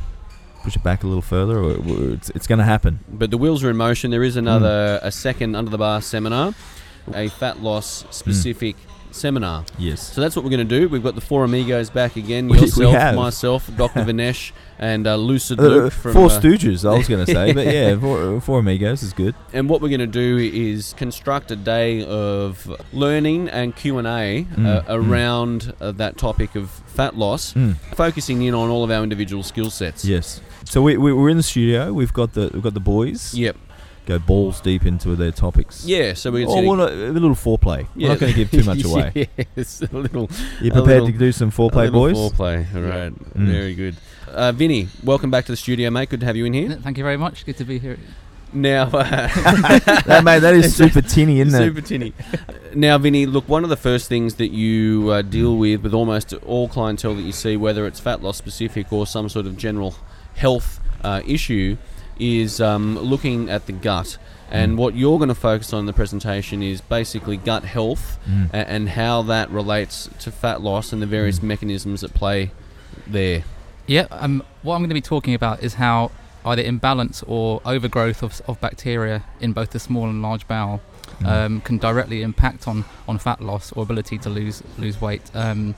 Push it back a little further, or, it's, it's going to happen. But the wheels are in motion. There is Hmm. another, a second under the bar seminar, a fat loss specific seminar. Yes. So that's what we're going to do. We've got the four amigos back again. We- we Yourself, have. myself, Dr. <laughs> Vinesh, and uh, Lucid Uh, Luke from. four uh, Stooges, I was going to say, but <laughs> yeah, four, four amigos is good. and what we're going to do is construct a day of learning and Q and A Mm, uh, mm. around uh, that topic of fat loss, Mm. focusing in on all of our individual skill sets. Yes. So we, we we're in the studio. We've got the we've got the boys. Yep. Go balls deep into their topics. Yeah. So we're Oh, well, a, a little foreplay. We're not going to give too much <laughs> away. yes, a little. You a prepared little- to do some a foreplay, little boys? Foreplay. All right. Mm. Very good. Uh, Vinny, welcome back to the studio, mate. Good to have you in here. Thank you very much. Good to be here. Now, <laughs> uh, <laughs> that, mate, that is super tinny, isn't it? Super tinny. now, Vinny, look, one of the first things that you uh, deal with with almost all clientele that you see, whether it's fat loss specific or some sort of general health uh, issue, is um, looking at the gut. And Mm. what you're going to focus on in the presentation is basically gut health Mm. a- and how that relates to fat loss and the various Mm. mechanisms at play there. Yeah. Um. What I'm going to be talking about is how either imbalance or overgrowth of, of bacteria in both the small and large bowel Mm. um, can directly impact on, on fat loss or ability to lose lose weight um,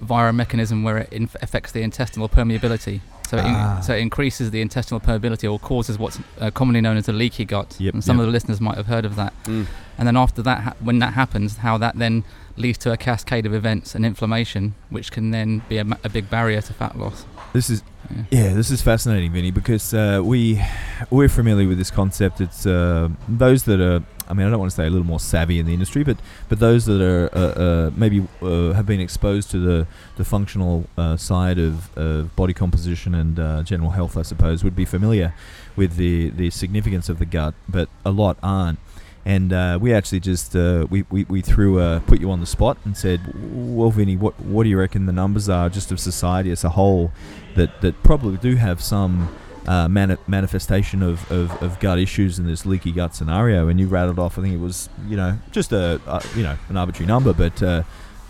via a mechanism where it inf- affects the intestinal permeability. So it, in- Ah. so it increases the intestinal permeability or causes what's uh, commonly known as a leaky gut. Yep, and some yep. of the listeners might have heard of that. Mm. And then after that, ha- when that happens, how that then leads to a cascade of events and inflammation, which can then be a, ma- a big barrier to fat loss. This is Yeah. this is fascinating, Vinny, because uh, we we're familiar with this concept. It's uh, those that are, I mean, I don't want to say a little more savvy in the industry, but but those that are uh, uh, maybe uh, have been exposed to the the functional uh, side of, of body composition and general health, I suppose, would be familiar with the the significance of the gut, but a lot aren't. And uh, we actually just uh, we, we, we threw uh, put you on the spot and said, well, Vinny, what what do you reckon the numbers are just of society as a whole that, that probably do have some uh, mani- manifestation of, of, of gut issues in this leaky gut scenario? And you rattled off, I think it was you know just a, a you know an arbitrary number, but uh,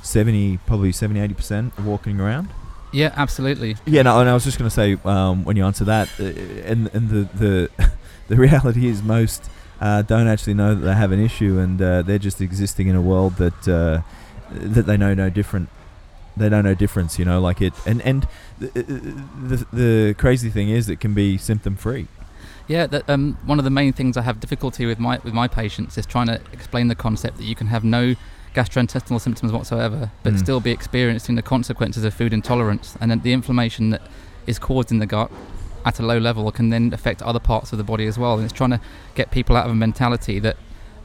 seventy probably 70 80 percent walking around. Yeah, absolutely. Yeah, no, and I was just going to say um, when you answer that, uh, and and the the <laughs> the reality is most uh, don't actually know that they have an issue, and uh, they're just existing in a world that uh, that they know no different. They know no difference, you know, like it. And and the, the, the crazy thing is, it can be symptom free. Yeah, that, um, one of the main things I have difficulty with my with my patients is trying to explain the concept that you can have no gastrointestinal symptoms whatsoever, but Mm. still be experiencing the consequences of food intolerance, and then the inflammation that is caused in the gut at a low level can then affect other parts of the body as well. And it's trying to get people out of a mentality that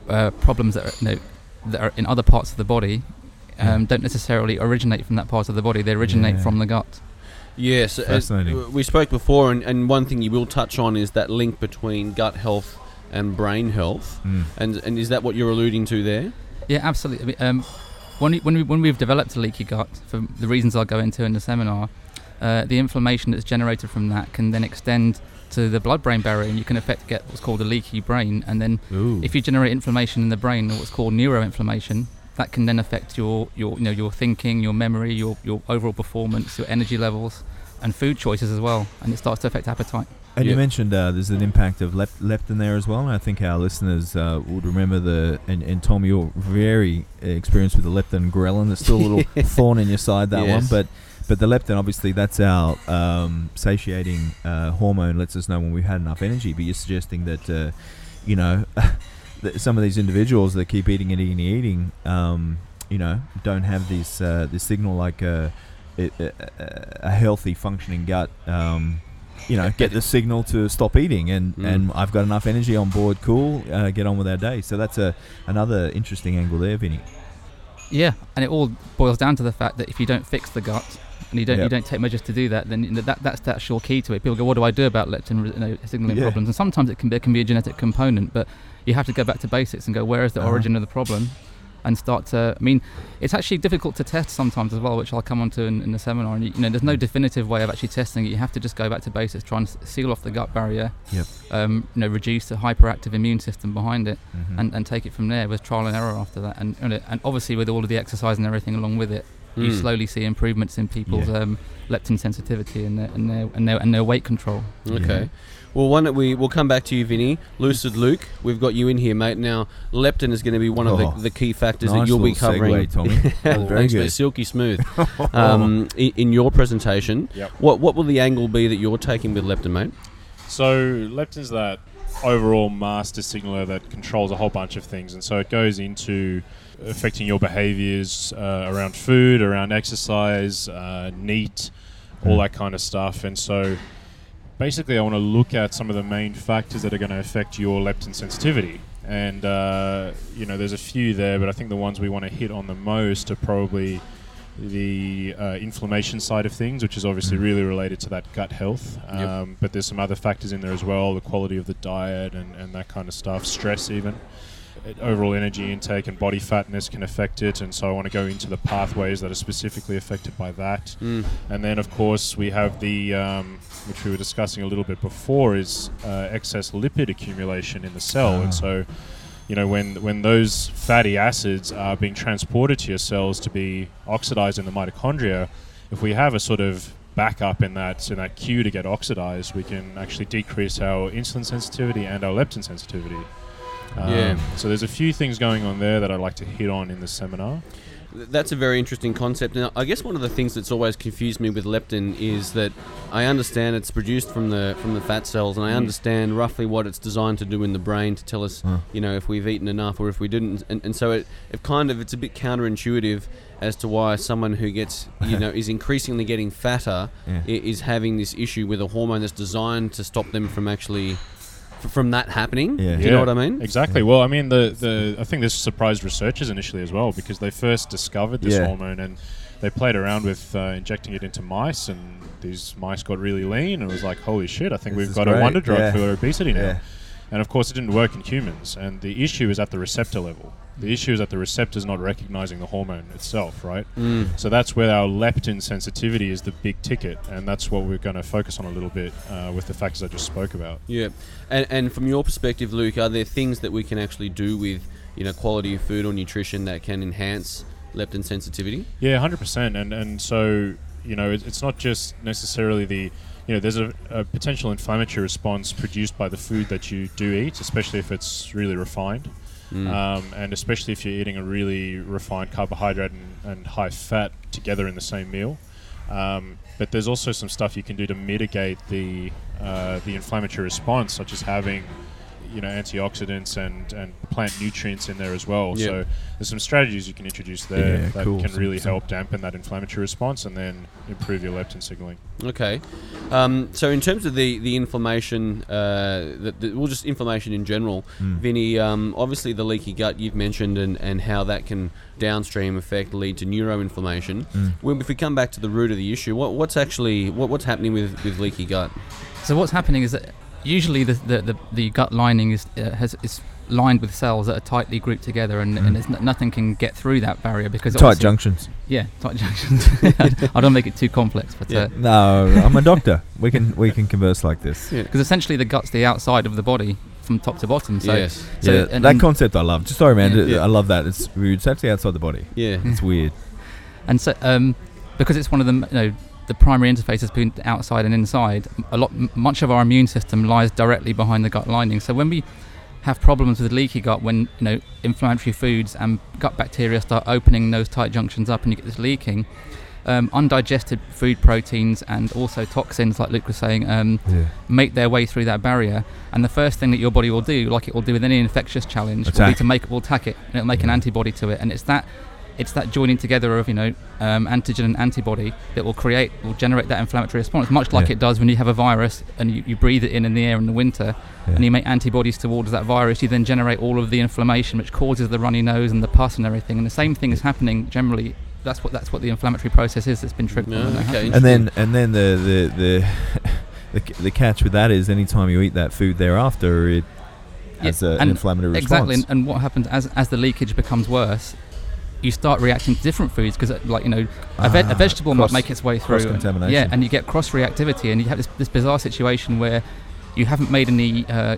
uh, problems that are, you know, that are in other parts of the body um, Yeah. don't necessarily originate from that part of the body; they originate Yeah. from the gut. Yes, uh, Fascinating. we spoke before, and, and one thing you will touch on is that link between gut health and brain health. Mm. And and is that what you're alluding to there? Yeah, absolutely. I mean, Um, when, we, when, we, when we've developed a leaky gut, for the reasons I'll go into in the seminar, uh, the inflammation that's generated from that can then extend to the blood-brain barrier, and you can affect get what's called a leaky brain. And then Ooh. if you generate inflammation in the brain, or what's called neuroinflammation, that can then affect your your you know your thinking, your memory, your your overall performance, your energy levels, and food choices as well. And it starts to affect appetite. And you mentioned uh, there's an impact of lep- leptin there as well, and I think our listeners uh, would remember the and, and Tom, you're very uh, experienced with the leptin ghrelin. There's still a little <laughs> thorn in your side that one, but but the leptin obviously that's our um, satiating uh, hormone. Lets us know when we've had enough energy. But you're suggesting that uh, you know <laughs> that some of these individuals that keep eating and eating and eating, um, you know, don't have this uh, this signal like a, a, a- a healthy functioning gut. Um, you know, get the signal to stop eating, and, Mm. and I've got enough energy on board. Cool, uh, get on with our day. So that's a another interesting angle there, Vinny. Yeah, and it all boils down to the fact that if you don't fix the gut and you don't you don't take measures to do that, then that that's the actual key to it. People go, "What do I do about leptin you know, signaling Yeah. problems?" And sometimes it can be, it can be a genetic component, but you have to go back to basics and go, "Where is the Uh-huh. origin of the problem?" And start to. I mean, it's actually difficult to test sometimes as well, which I'll come on to in, in the seminar. And you, you know, there's no definitive way of actually testing it. You have to just go back to basics, try and seal off the gut barrier. Yep. Um, you know, reduce the hyperactive immune system behind it Mhm. and, and take it from there with trial and error after that. And, and obviously with all of the exercise and everything along with it, you Mm. slowly see improvements in people's Yeah. um, leptin sensitivity and their, and their and their and their weight control. Okay. Yeah. Well, one that we we'll come back to you, Vinny. Lucid Luke, we've got you in here, mate. Now, leptin is going to be one of Oh, the, the key factors nice that you'll be covering. segue, Tommy. <laughs> That was very Thanks, mate. good. Silky smooth. <laughs> um, in, in your presentation, Yep. what what will the angle be that you're taking with leptin, mate? So leptin's that overall master signaler that controls a whole bunch of things, and so it goes into affecting your behaviors uh, around food, around exercise, uh, NEAT, all Mm. that kind of stuff. And so basically, I want to look at some of the main factors that are going to affect your leptin sensitivity. And uh, you know, there's a few there, but I think the ones we want to hit on the most are probably the uh, inflammation side of things, which is obviously Mm. really related to that gut health. Yep. Um, but there's some other factors in there as well, the quality of the diet and, and that kind of stuff, stress even. Overall energy intake and body fatness can affect it, and so I want to go into the pathways that are specifically affected by that. Mm. And then, of course, we have the, um, which we were discussing a little bit before, is uh, excess lipid accumulation in the cell. Ah. And so, you know, when when those fatty acids are being transported to your cells to be oxidized in the mitochondria, if we have a sort of backup in that in that queue to get oxidized, we can actually decrease our insulin sensitivity and our leptin sensitivity. Um, Yeah. So there's a few things going on there that I'd like to hit on in the seminar. Th- That's a very interesting concept. And I guess one of the things that's always confused me with leptin is that I understand it's produced from the from the fat cells, and I Mm. understand roughly what it's designed to do in the brain to tell us, Huh. you know, if we've eaten enough or if we didn't. And, and so it, it kind of it's a bit counterintuitive as to why someone who gets you know is increasingly getting fatter <laughs> Yeah. is having this issue with a hormone that's designed to stop them from actually from that happening. Yeah. Do you know what I mean? Exactly. Well, I mean, the, the I think this surprised researchers initially as well because they first discovered this Yeah. hormone and they played around with uh, injecting it into mice, and these mice got really lean, and it was like, holy shit! I think This we've is got a great. wonder drug Yeah. for obesity now. Yeah. And of course, it didn't work in humans. And the issue is at the receptor level. The issue is that the receptor is not recognizing the hormone itself, right? Mm. So that's where our leptin sensitivity is the big ticket, and that's what we're going to focus on a little bit uh, with the factors I just spoke about. Yeah, and, and from your perspective, Luke, are there things that we can actually do with you know quality of food or nutrition that can enhance leptin sensitivity? Yeah, hundred percent. And and so you know, it, it's not just necessarily the you know, there's a, a potential inflammatory response produced by the food that you do eat, especially if it's really refined, Mm. um, and especially if you're eating a really refined carbohydrate and, and high fat together in the same meal. Um, but there's also some stuff you can do to mitigate the uh, the inflammatory response, such as having you know antioxidants and, and plant nutrients in there as well. Yeah. So there's some strategies you can introduce there Yeah, that cool. can really some- help dampen that inflammatory response and then improve your leptin signaling. Okay, um, so in terms of the the inflammation, uh, the, the, well, just inflammation in general, Mm. Vinny. Um, obviously, the leaky gut you've mentioned, and, and how that can downstream effect lead to neuroinflammation. Mm. Well, if we come back to the root of the issue, what, what's actually what, what's happening with, with leaky gut? So what's happening is that usually the the, the, the gut lining is uh, has is lined with cells that are tightly grouped together, and, Mm. and n- nothing can get through that barrier because Tight junctions. Yeah, tight junctions. <laughs> I don't make it too complex, but Yeah. No, I'm a doctor. We can we can converse like this. Yeah. because essentially the gut's the outside of the body from top to bottom. So, yes. so yeah, and, that and, concept I love. Just sorry, man. Yeah. Yeah. I love that. It's weird. It's actually outside the body. Yeah. It's weird. and so um, because it's one of the you know the primary interface interfaces between outside and inside, a lot much of our immune system lies directly behind the gut lining. So when we have problems with leaky gut, when you know inflammatory foods and gut bacteria start opening those tight junctions up, and you get this leaking. Um, undigested food proteins and also toxins, like Luke was saying, um, Yeah. make their way through that barrier. And the first thing that your body will do, like it will do with any infectious challenge, will be to make it will attack it, and it'll make an antibody to it. And it's that it's that joining together of you know um, antigen and antibody that will create will generate that inflammatory response, much like Yeah. it does when you have a virus and you, you breathe it in in the air in the winter, Yeah. and you make antibodies towards that virus. You then generate all of the inflammation, which causes the runny nose and the pus and everything. And the same thing is happening generally. That's what that's what the inflammatory process is that's been triggered. Yeah, okay. And then and then the the the <laughs> the, the catch with that is anytime you eat that food thereafter, it Yeah, has a, an and inflammatory Exactly, response. and, and what happens as as the leakage becomes worse, you start reacting to different foods because, like you know, a, ve- Ah, a vegetable might make its way through. and-. Yeah, and you get cross reactivity, and you have this, this bizarre situation where you haven't made any uh,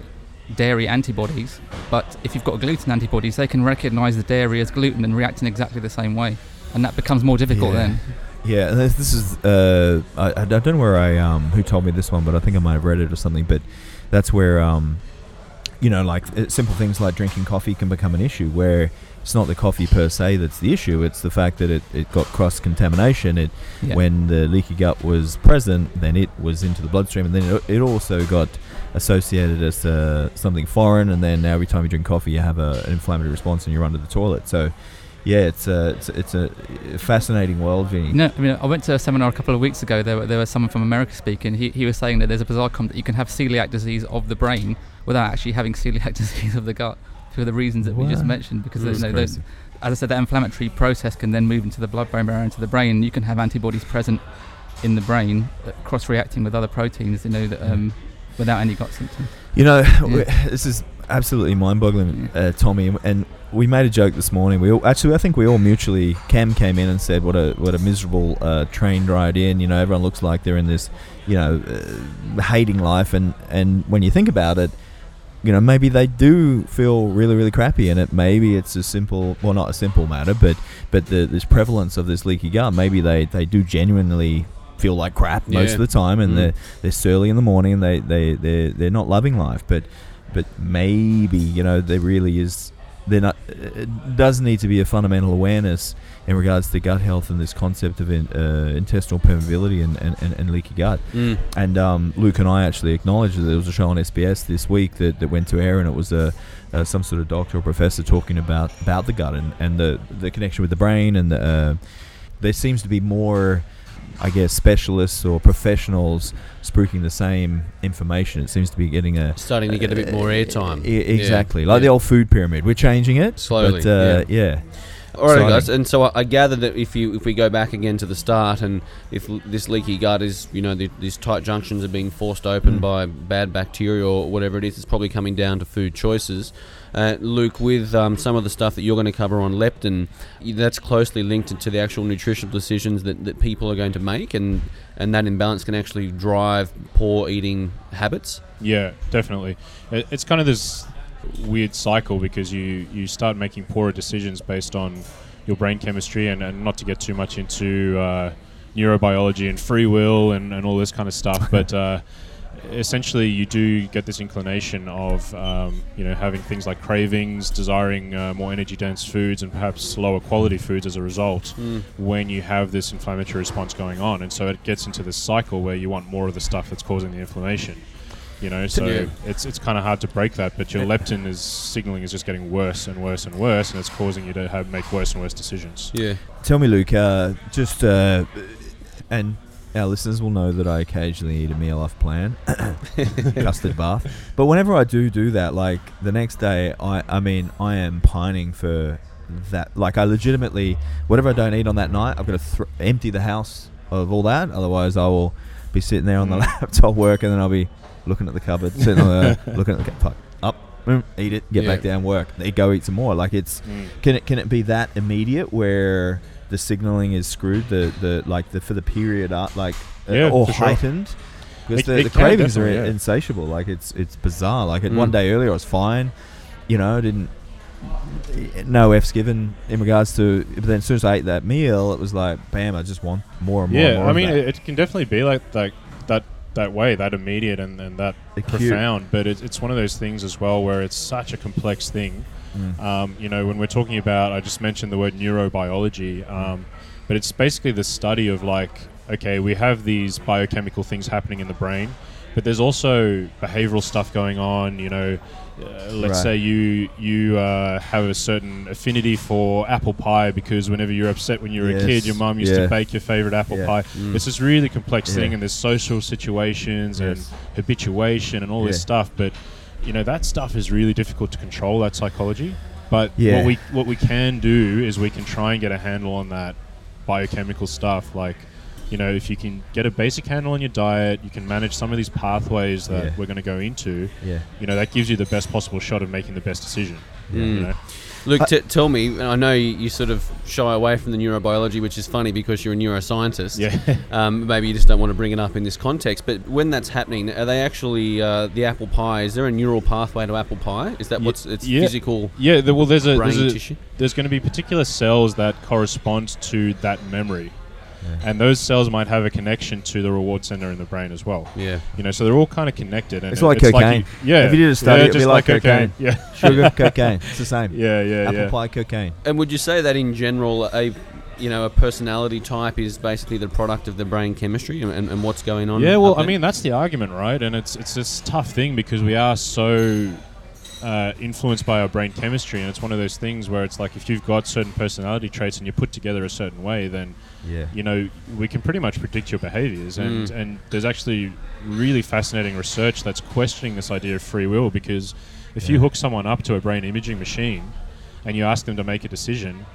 dairy antibodies, but if you've got gluten antibodies, they can recognise the dairy as gluten and react in exactly the same way, and that becomes more difficult Yeah. then. Yeah, and this, this is uh, I, I don't know where I um who told me this one, but I think I might have read it or something. But that's where um, you know, like uh, simple things like drinking coffee can become an issue where it's not the coffee per se that's the issue. It's the fact that it, it got cross contamination. It Yeah. when the leaky gut was present, then it was into the bloodstream, and then it, it also got associated as uh, something foreign. And then now every time you drink coffee, you have a, an inflammatory response, and you're under the toilet. So. Yeah, it's a it's, a- it's a fascinating world, Vinny. No, I mean, I went to a seminar a couple of weeks ago. There, there was someone from America speaking. He, he was saying that there's a bizarre concept that you can have celiac disease of the brain without actually having <laughs> celiac disease of the gut for the reasons that we just mentioned. Because That's you know, those, as I said, that inflammatory process can then move into the blood-brain barrier into the brain. You can have antibodies present in the brain cross-reacting with other proteins. You know that um, without any gut symptoms. You know, Yeah. this is absolutely mind-boggling, uh, Tommy. And we made a joke this morning. We all, actually, I think we all mutually. Cam came in and said, "What a what a miserable uh, train ride in." You know, everyone looks like they're in this, you know, uh, hating life. And and when you think about it, you know, maybe they do feel really really crappy. And it maybe it's a simple, well, not a simple matter, but but the this prevalence of this leaky gut. Maybe they they do genuinely feel like crap most Yeah. of the time, and Mm. they're they're surly in the morning and they they they they're not loving life but but maybe you know there really is they're not it does need to be a fundamental awareness in regards to gut health and this concept of in, uh, intestinal permeability and, and, and, and leaky gut Mm. and um, Luke and I actually acknowledged that there was a show on SBS this week that, that went to air, and it was a, uh, some sort of doctor or professor talking about, about the gut and, and the, the connection with the brain. And the, uh, there seems to be more, I guess, specialists or professionals spruiking the same information. It seems to be getting a Starting to get a bit more airtime. E- Yeah, exactly, like the old food pyramid. We're changing it Slowly, but, uh, yeah. All right, guys. And so I, I gather that if you if we go back again to the start, and if l- this leaky gut is, you know, the, these tight junctions are being forced open Mm. by bad bacteria or whatever it is, it's probably coming down to food choices. Uh, Luke, with um, some of the stuff that you're going to cover on leptin, that's closely linked to the actual nutritional decisions that, that people are going to make, and and that imbalance can actually drive poor eating habits. Yeah, definitely. It's kind of this weird cycle because you, you start making poorer decisions based on your brain chemistry and, and not to get too much into uh, neurobiology and free will and, and all this kind of stuff, <laughs> but uh, essentially you do get this inclination of um, you know having things like cravings, desiring uh, more energy dense foods and perhaps lower quality foods as a result when you have this inflammatory response going on, and so it gets into this cycle where you want more of the stuff that's causing the inflammation. You know, so Yeah. it's it's kind of hard to break that, but your leptin is signaling is just getting worse and worse and worse, and it's causing you to have make worse and worse decisions. Yeah. Tell me, Luke, uh, just uh, and our listeners will know that I occasionally eat a meal off plan, <coughs> custard bath. But whenever I do do that, like the next day, I I mean, I am pining for that. Like I legitimately, whatever I don't eat on that night, I've got to thr empty the house of all that. Otherwise, I will be sitting there on the Mm. laptop work, and then I'll be looking at the cupboard, sitting on the <laughs> looking at the fuck, up. eat it, get Yeah. back down, work. They go eat some more. Like it's Mm. can it can it be that immediate where the signaling is screwed? The the like the for the period art like uh, Yeah, or for sure. heightened. Because It- the, it the cravings are yeah. insatiable. Like it's it's bizarre. Like Mm. one day earlier, I was fine. You know, didn't no f's given in regards to. But then as soon as I ate that meal, it was like bam! I just want more and more. and Yeah, more I mean, it, it can definitely be like like that that way, that immediate and, and that Acute. profound. But it, it's one of those things as well where it's such a complex thing. Mm. Um, you know, when we're talking about, I just mentioned the word neurobiology, um, but it's basically the study of like, okay, we have these biochemical things happening in the brain, but there's also behavioral stuff going on. You know, uh, let's Right. say you you uh, have a certain affinity for apple pie because whenever you're upset when you were a kid, your mum used yeah. to bake your favorite apple Yeah. pie. Mm. It's this really complex thing, and there's social situations and habituation and all this stuff. But you know that stuff is really difficult to control. That psychology. But Yeah. what we what we can do is we can try and get a handle on that biochemical stuff. Like, you know, if you can get a basic handle on your diet, you can manage some of these pathways that Yeah. we're going to go into. yeah. You know, that gives you the best possible shot of making the best decision. Mm. You know? Luke, Uh, t- tell me. and I know you, you sort of shy away from the neurobiology, which is funny because you're a neuroscientist. Yeah. <laughs> Um, maybe you just don't want to bring it up in this context. But when that's happening, are they actually uh, the apple pie? Is there a neural pathway to apple pie? Is that what's it's yeah. physical yeah. The, well, there's a, brain there's a there's going to be particular cells that correspond to that memory. Yeah. And those cells might have a connection to the reward center in the brain as well. Yeah. You know, so they're all kind of connected. And It's like you- cocaine. yeah. If you did a study, yeah, it'd be just like like cocaine. Yeah. <laughs> Sugar, cocaine. It's the same. Yeah, yeah, Apple yeah. pie, cocaine. And would you say that in general, a you know a personality type is basically the product of the brain chemistry and, and, and what's going on? Yeah, well, I mean that's the argument, right? And it's it's this tough thing because we are so uh, influenced by our brain chemistry, and it's one of those things where it's like if you've got certain personality traits and you're put together a certain way, then Yeah. you know we can pretty much predict your behaviors. And Mm. and there's actually really fascinating research that's questioning this idea of free will because if you hook someone up to a brain imaging machine and you ask them to make a decision,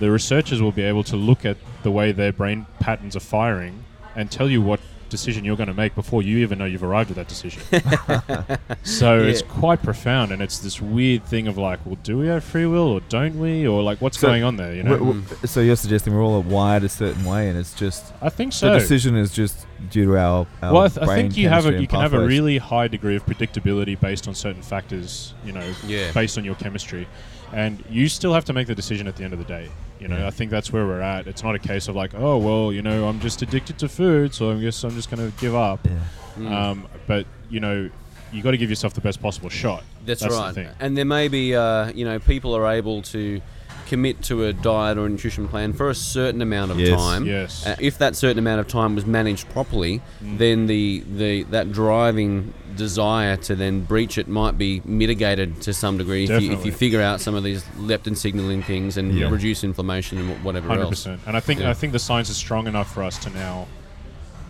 the researchers will be able to look at the way their brain patterns are firing and tell you what decision you're going to make before you even know you've arrived at that decision. <laughs> so it's quite profound, and it's this weird thing of like, well, do we have free will or don't we, or like what's So going on there? You know, W- w- so you're suggesting we're all wired a certain way, and it's just I think the so. decision is just due to our. our well, I, th- I think you have a, you and can have a really high degree of predictability based on certain factors. You know, Yeah. based on your chemistry, and you still have to make the decision at the end of the day. You know, Yeah. I think that's where we're at. It's not a case of like, oh well, you know, I'm just addicted to food, so I guess I'm just going to give up. Yeah. Mm. Um, but you know, you got to give yourself the best possible shot. That's, That's the right. thing. And there may be, uh, you know, people are able to commit to a diet or a nutrition plan for a certain amount of Yes. time. Yes. Uh, if that certain amount of time was managed properly, Mm. then the, the that driving desire to then breach it might be mitigated to some degree if you, if you figure out some of these leptin signaling things and Yeah. reduce inflammation and wh- whatever Hundred else. percent. And I think Yeah. I think the science is strong enough for us to now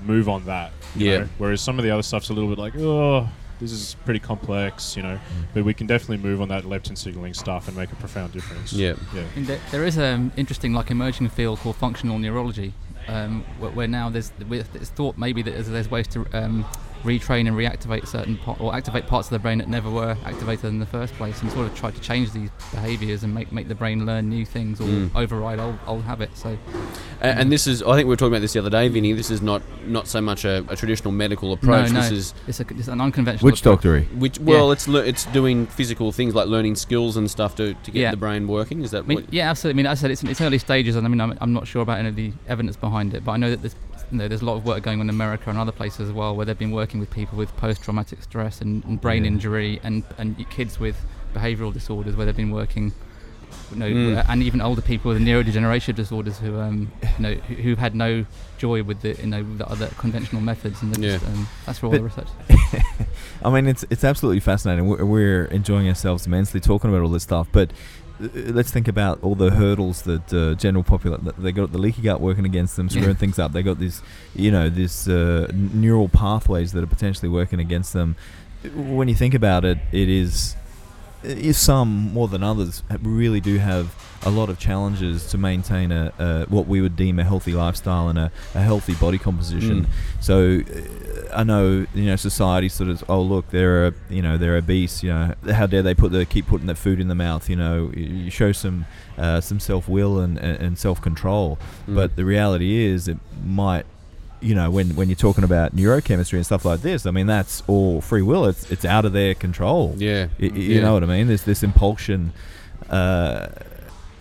move on that. you Yeah. know? Whereas some of the other stuff's a little bit like, oh, this is pretty complex, you know. But we can definitely move on that leptin signaling stuff and make a profound difference. Yeah. Yeah. And there, there is an interesting, like, emerging field called functional neurology, um, where, where now there's it's thought maybe that there's, there's ways to um, retrain and reactivate certain part, or activate parts of the brain that never were activated in the first place, and sort of try to change these behaviours and make make the brain learn new things or Mm. override old, old habits. So A- And, this is, I think we were talking about this the other day, Vinny. This is not not so much a, a traditional medical approach. no, This is it's, a, it's an unconventional. Witch approach. doctory. which well, it's le- it's doing physical things like learning skills and stuff to, to get Yeah. the brain working. Is that I mean, what? yeah, absolutely. I mean, I said it's its early stages, and I mean, I'm, I'm not sure about any of the evidence behind it, but I know that there's, you know, there's a lot of work going on in America and other places as well, where they've been working with people with post-traumatic stress and, and brain Yeah. injury, and and kids with behavioural disorders, where they've been working. You know, Mm. and even older people with neurodegenerative disorders who, um, you know, who, who've had no joy with the, you know, the other conventional methods, and Yeah. just, um, that's where all But- the research. <laughs> I mean, it's it's absolutely fascinating. We're, we're enjoying ourselves immensely talking about all this stuff, but let's think about all the hurdles that uh, general population they got the leaky gut working against them, screwing things up. They got this, you know, this uh, neural pathways that are potentially working against them. When you think about it, it is if some more than others really do have a lot of challenges to maintain a, a what we would deem a healthy lifestyle and a, a healthy body composition. Mm. So uh, I know you know society sort of oh look they're a, you know they're obese you know. How dare they put the keep putting that food in the mouth you know? You, show some uh, some self will and, and, self control Mm. but the reality is it might you know when when you're talking about neurochemistry and stuff like this I mean that's all free will. It's it's out of their control. Yeah, y- you yeah. know what I mean? There's this impulsion uh,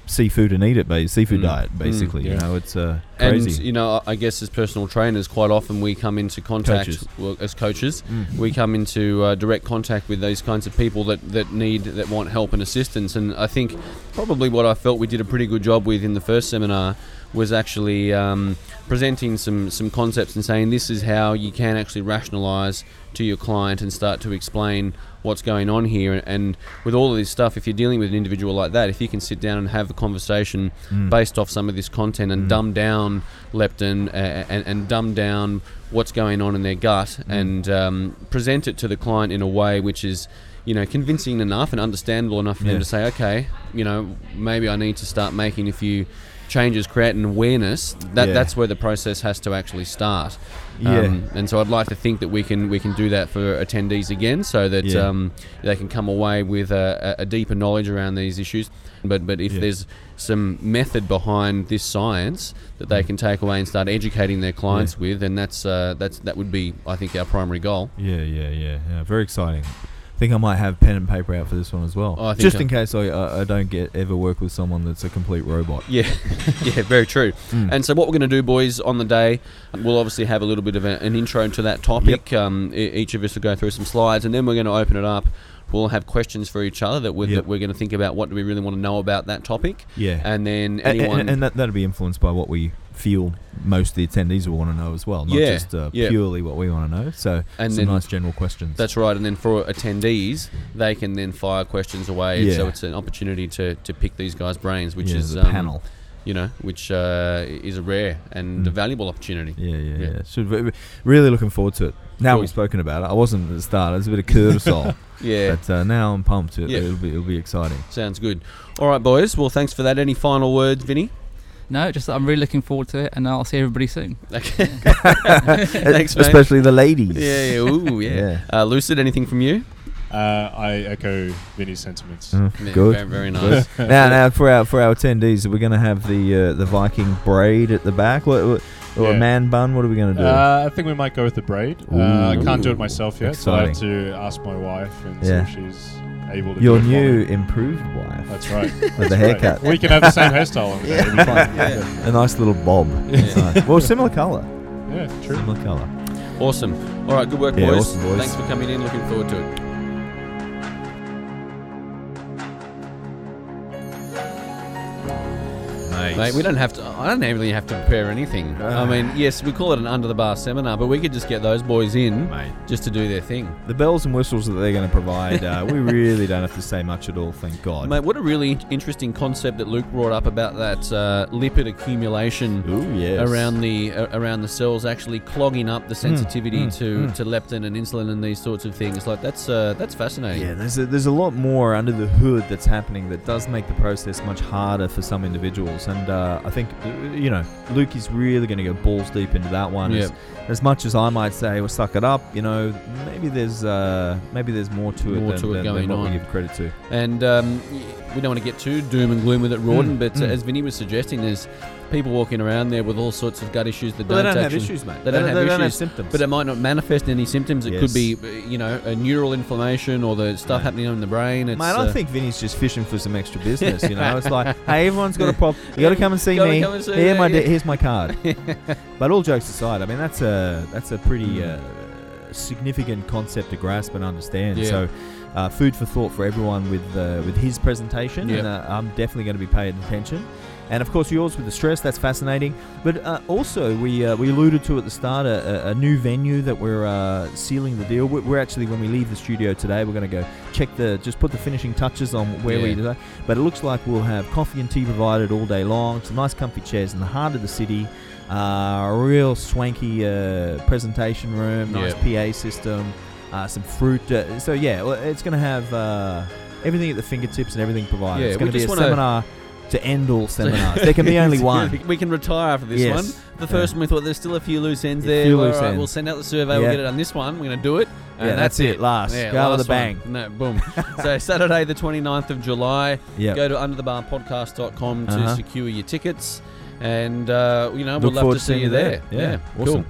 seafood and eat it ba- seafood Mm. diet basically yeah. you know it's uh, crazy And you know, I guess as personal trainers, quite often we come into contact Coaches. well, as coaches. Mm. We come into uh, direct contact with these kinds of people that, that need that want help and assistance. And I think probably what I felt we did a pretty good job with in the first seminar was actually um, presenting some some concepts and saying this is how you can actually rationalize to your client and start to explain what's going on here. And with all of this stuff, if you're dealing with an individual like that, if you can sit down and have a conversation Mm. based off some of this content and Mm. dumb down leptin uh, and, and dumb down what's going on in their gut Mm. and um, present it to the client in a way which is you know convincing enough and understandable enough for Yeah. them to say okay you know maybe I need to start making a few changes create an awareness that Yeah. that's where the process has to actually start Yeah. um, and so I'd like to think that we can we can do that for attendees again so that Yeah. um, they can come away with a, a deeper knowledge around these issues but but if Yeah. there's some method behind this science that they can take away and start educating their clients with, then that's uh, that's that would be, I think, our primary goal. Yeah, yeah, yeah, yeah. Very exciting. I think I might have pen and paper out for this one as well, Oh, I think just so. in case I, I I don't get ever work with someone that's a complete robot. Yeah, <laughs> yeah, very true. Mm. And so, what we're going to do, boys, on the day, we'll obviously have a little bit of a, an intro to that topic. Um, e- each of us will go through some slides, and then we're going to open it up. We'll have questions for each other that we're, Yep. that we're going to think about. What do we really want to know about that topic? yeah, And then A- a- anyone. and, and that that'll be influenced by what we feel most of the attendees will want to know as well, not Yeah, just uh, yeah. purely what we want to know. So And some then- nice general questions. That's right, and then for attendees, they can then fire questions away. Yeah. So it's an opportunity to, to pick these guys' brains, which yeah, is the um, panel. you know, which uh, is a rare and Mm. a valuable opportunity. Yeah, yeah, Yeah. yeah. So really looking forward to it. Now Cool. we've spoken about it. I wasn't at the start. It was a bit of cortisol, <laughs> Yeah, but uh, now I'm pumped. It, Yeah. It'll be it'll be exciting. sounds good. All right, boys. Well, thanks for that. Any final words, Vinny? No, just I'm really looking forward to it, and I'll see everybody soon. Okay. <laughs> Thanks, mate. Especially the ladies. Yeah, yeah, ooh, yeah. <laughs> Yeah. Uh, Lucid, anything from you? Uh, I echo Vinny's sentiments. Mm, Yeah, good. Very, very nice. now, now for our for our attendees, we're going to have the uh, the Viking braid at the back. What, what or a man bun? What are we going to do? Uh, I think we might go with the braid. Uh, I can't do it myself yet, so I have to ask my wife and Yeah. see if she's able to Your do it for new me. improved wife That's right. <laughs> with That's the right. haircut. We can have the same hairstyle on the day. It'll be fine. <laughs> Yeah. A nice little bob. Yeah. Nice. Well, similar color. Yeah, true. Similar color. Awesome. All right, good work, Yeah, boys. awesome, boys. Thanks for coming in. Looking forward to it. Mate, we don't have to. I don't really have to prepare anything. I Ah. mean, yes, we call it an under the bar seminar, but we could just get those boys in Mate. just to do their thing. The bells and whistles that they're going to provide, uh, we <laughs> really don't have to say much at all, thank God. Mate, what a really interesting concept that Luke brought up about that uh, lipid accumulation Ooh, yes. around the uh, around the cells, actually clogging up the sensitivity mm, to, mm. to leptin and insulin and these sorts of things. Like that's uh, that's fascinating. Yeah, there's a, there's a lot more under the hood that's happening that does make the process much harder for some individuals. And uh, I think, you know, Luke is really going to go balls deep into that one. Yeah. As, as much as I might say, well, suck it up, you know, maybe there's uh, maybe there's more to it More than, to it than- than going what on. we give credit to. And um, we don't want to get too doom and gloom with it, Rawdon. Mm, but mm. as Vinny was suggesting, there's people walking around there with all sorts of gut issues that But they don't, don't have issues, mate. They don't have they don't have symptoms. But it might not manifest any symptoms. It could be, uh, you know, a neural inflammation or the stuff Mate. happening in the brain. It's, Mate, uh, I think Vinny's just fishing for some extra business. You know, <laughs> it's like, hey, everyone's got a problem. <laughs> You got to come and see me. and see Here, me, my yeah. here's my card. <laughs> but all jokes aside, I mean, that's a that's a pretty uh, significant concept to grasp and understand. Yeah. So, uh, food for thought for everyone with uh, with his presentation, Yep. and uh, I'm definitely going to be paying attention. And of course, yours with the stress, that's fascinating. But uh, also, we uh, we alluded to at the start a, a- new venue that we're uh, sealing the deal. We're, actually, when we leave the studio today, we're going to go check the, just put the finishing touches on where we Yeah. do that. But it looks like we'll have coffee and tea provided all day long, some nice comfy chairs in the heart of the city, uh, a real swanky uh, presentation room, nice PA system, uh, some fruit. Uh, so, yeah, it's going to have. Uh, everything at the fingertips and everything provided. Yeah, it's we going to be a seminar to end all <laughs> seminars. there can be <laughs> only one. we can retire after this Yes. one. The first one we thought there's still a few loose ends there. few All loose right, ends. We'll send out the survey. We'll Yeah. get it on this one. We're going to do it. And Yeah, that's it, last. Yeah, Go with a bang. one. No, boom. <laughs> so Saturday the 29th of July. Yeah. Go to underthebarpodcast.com to Uh-huh. secure your tickets. And, uh, you know, Look we'd love forward to to see you you there. there. Yeah, cool. awesome.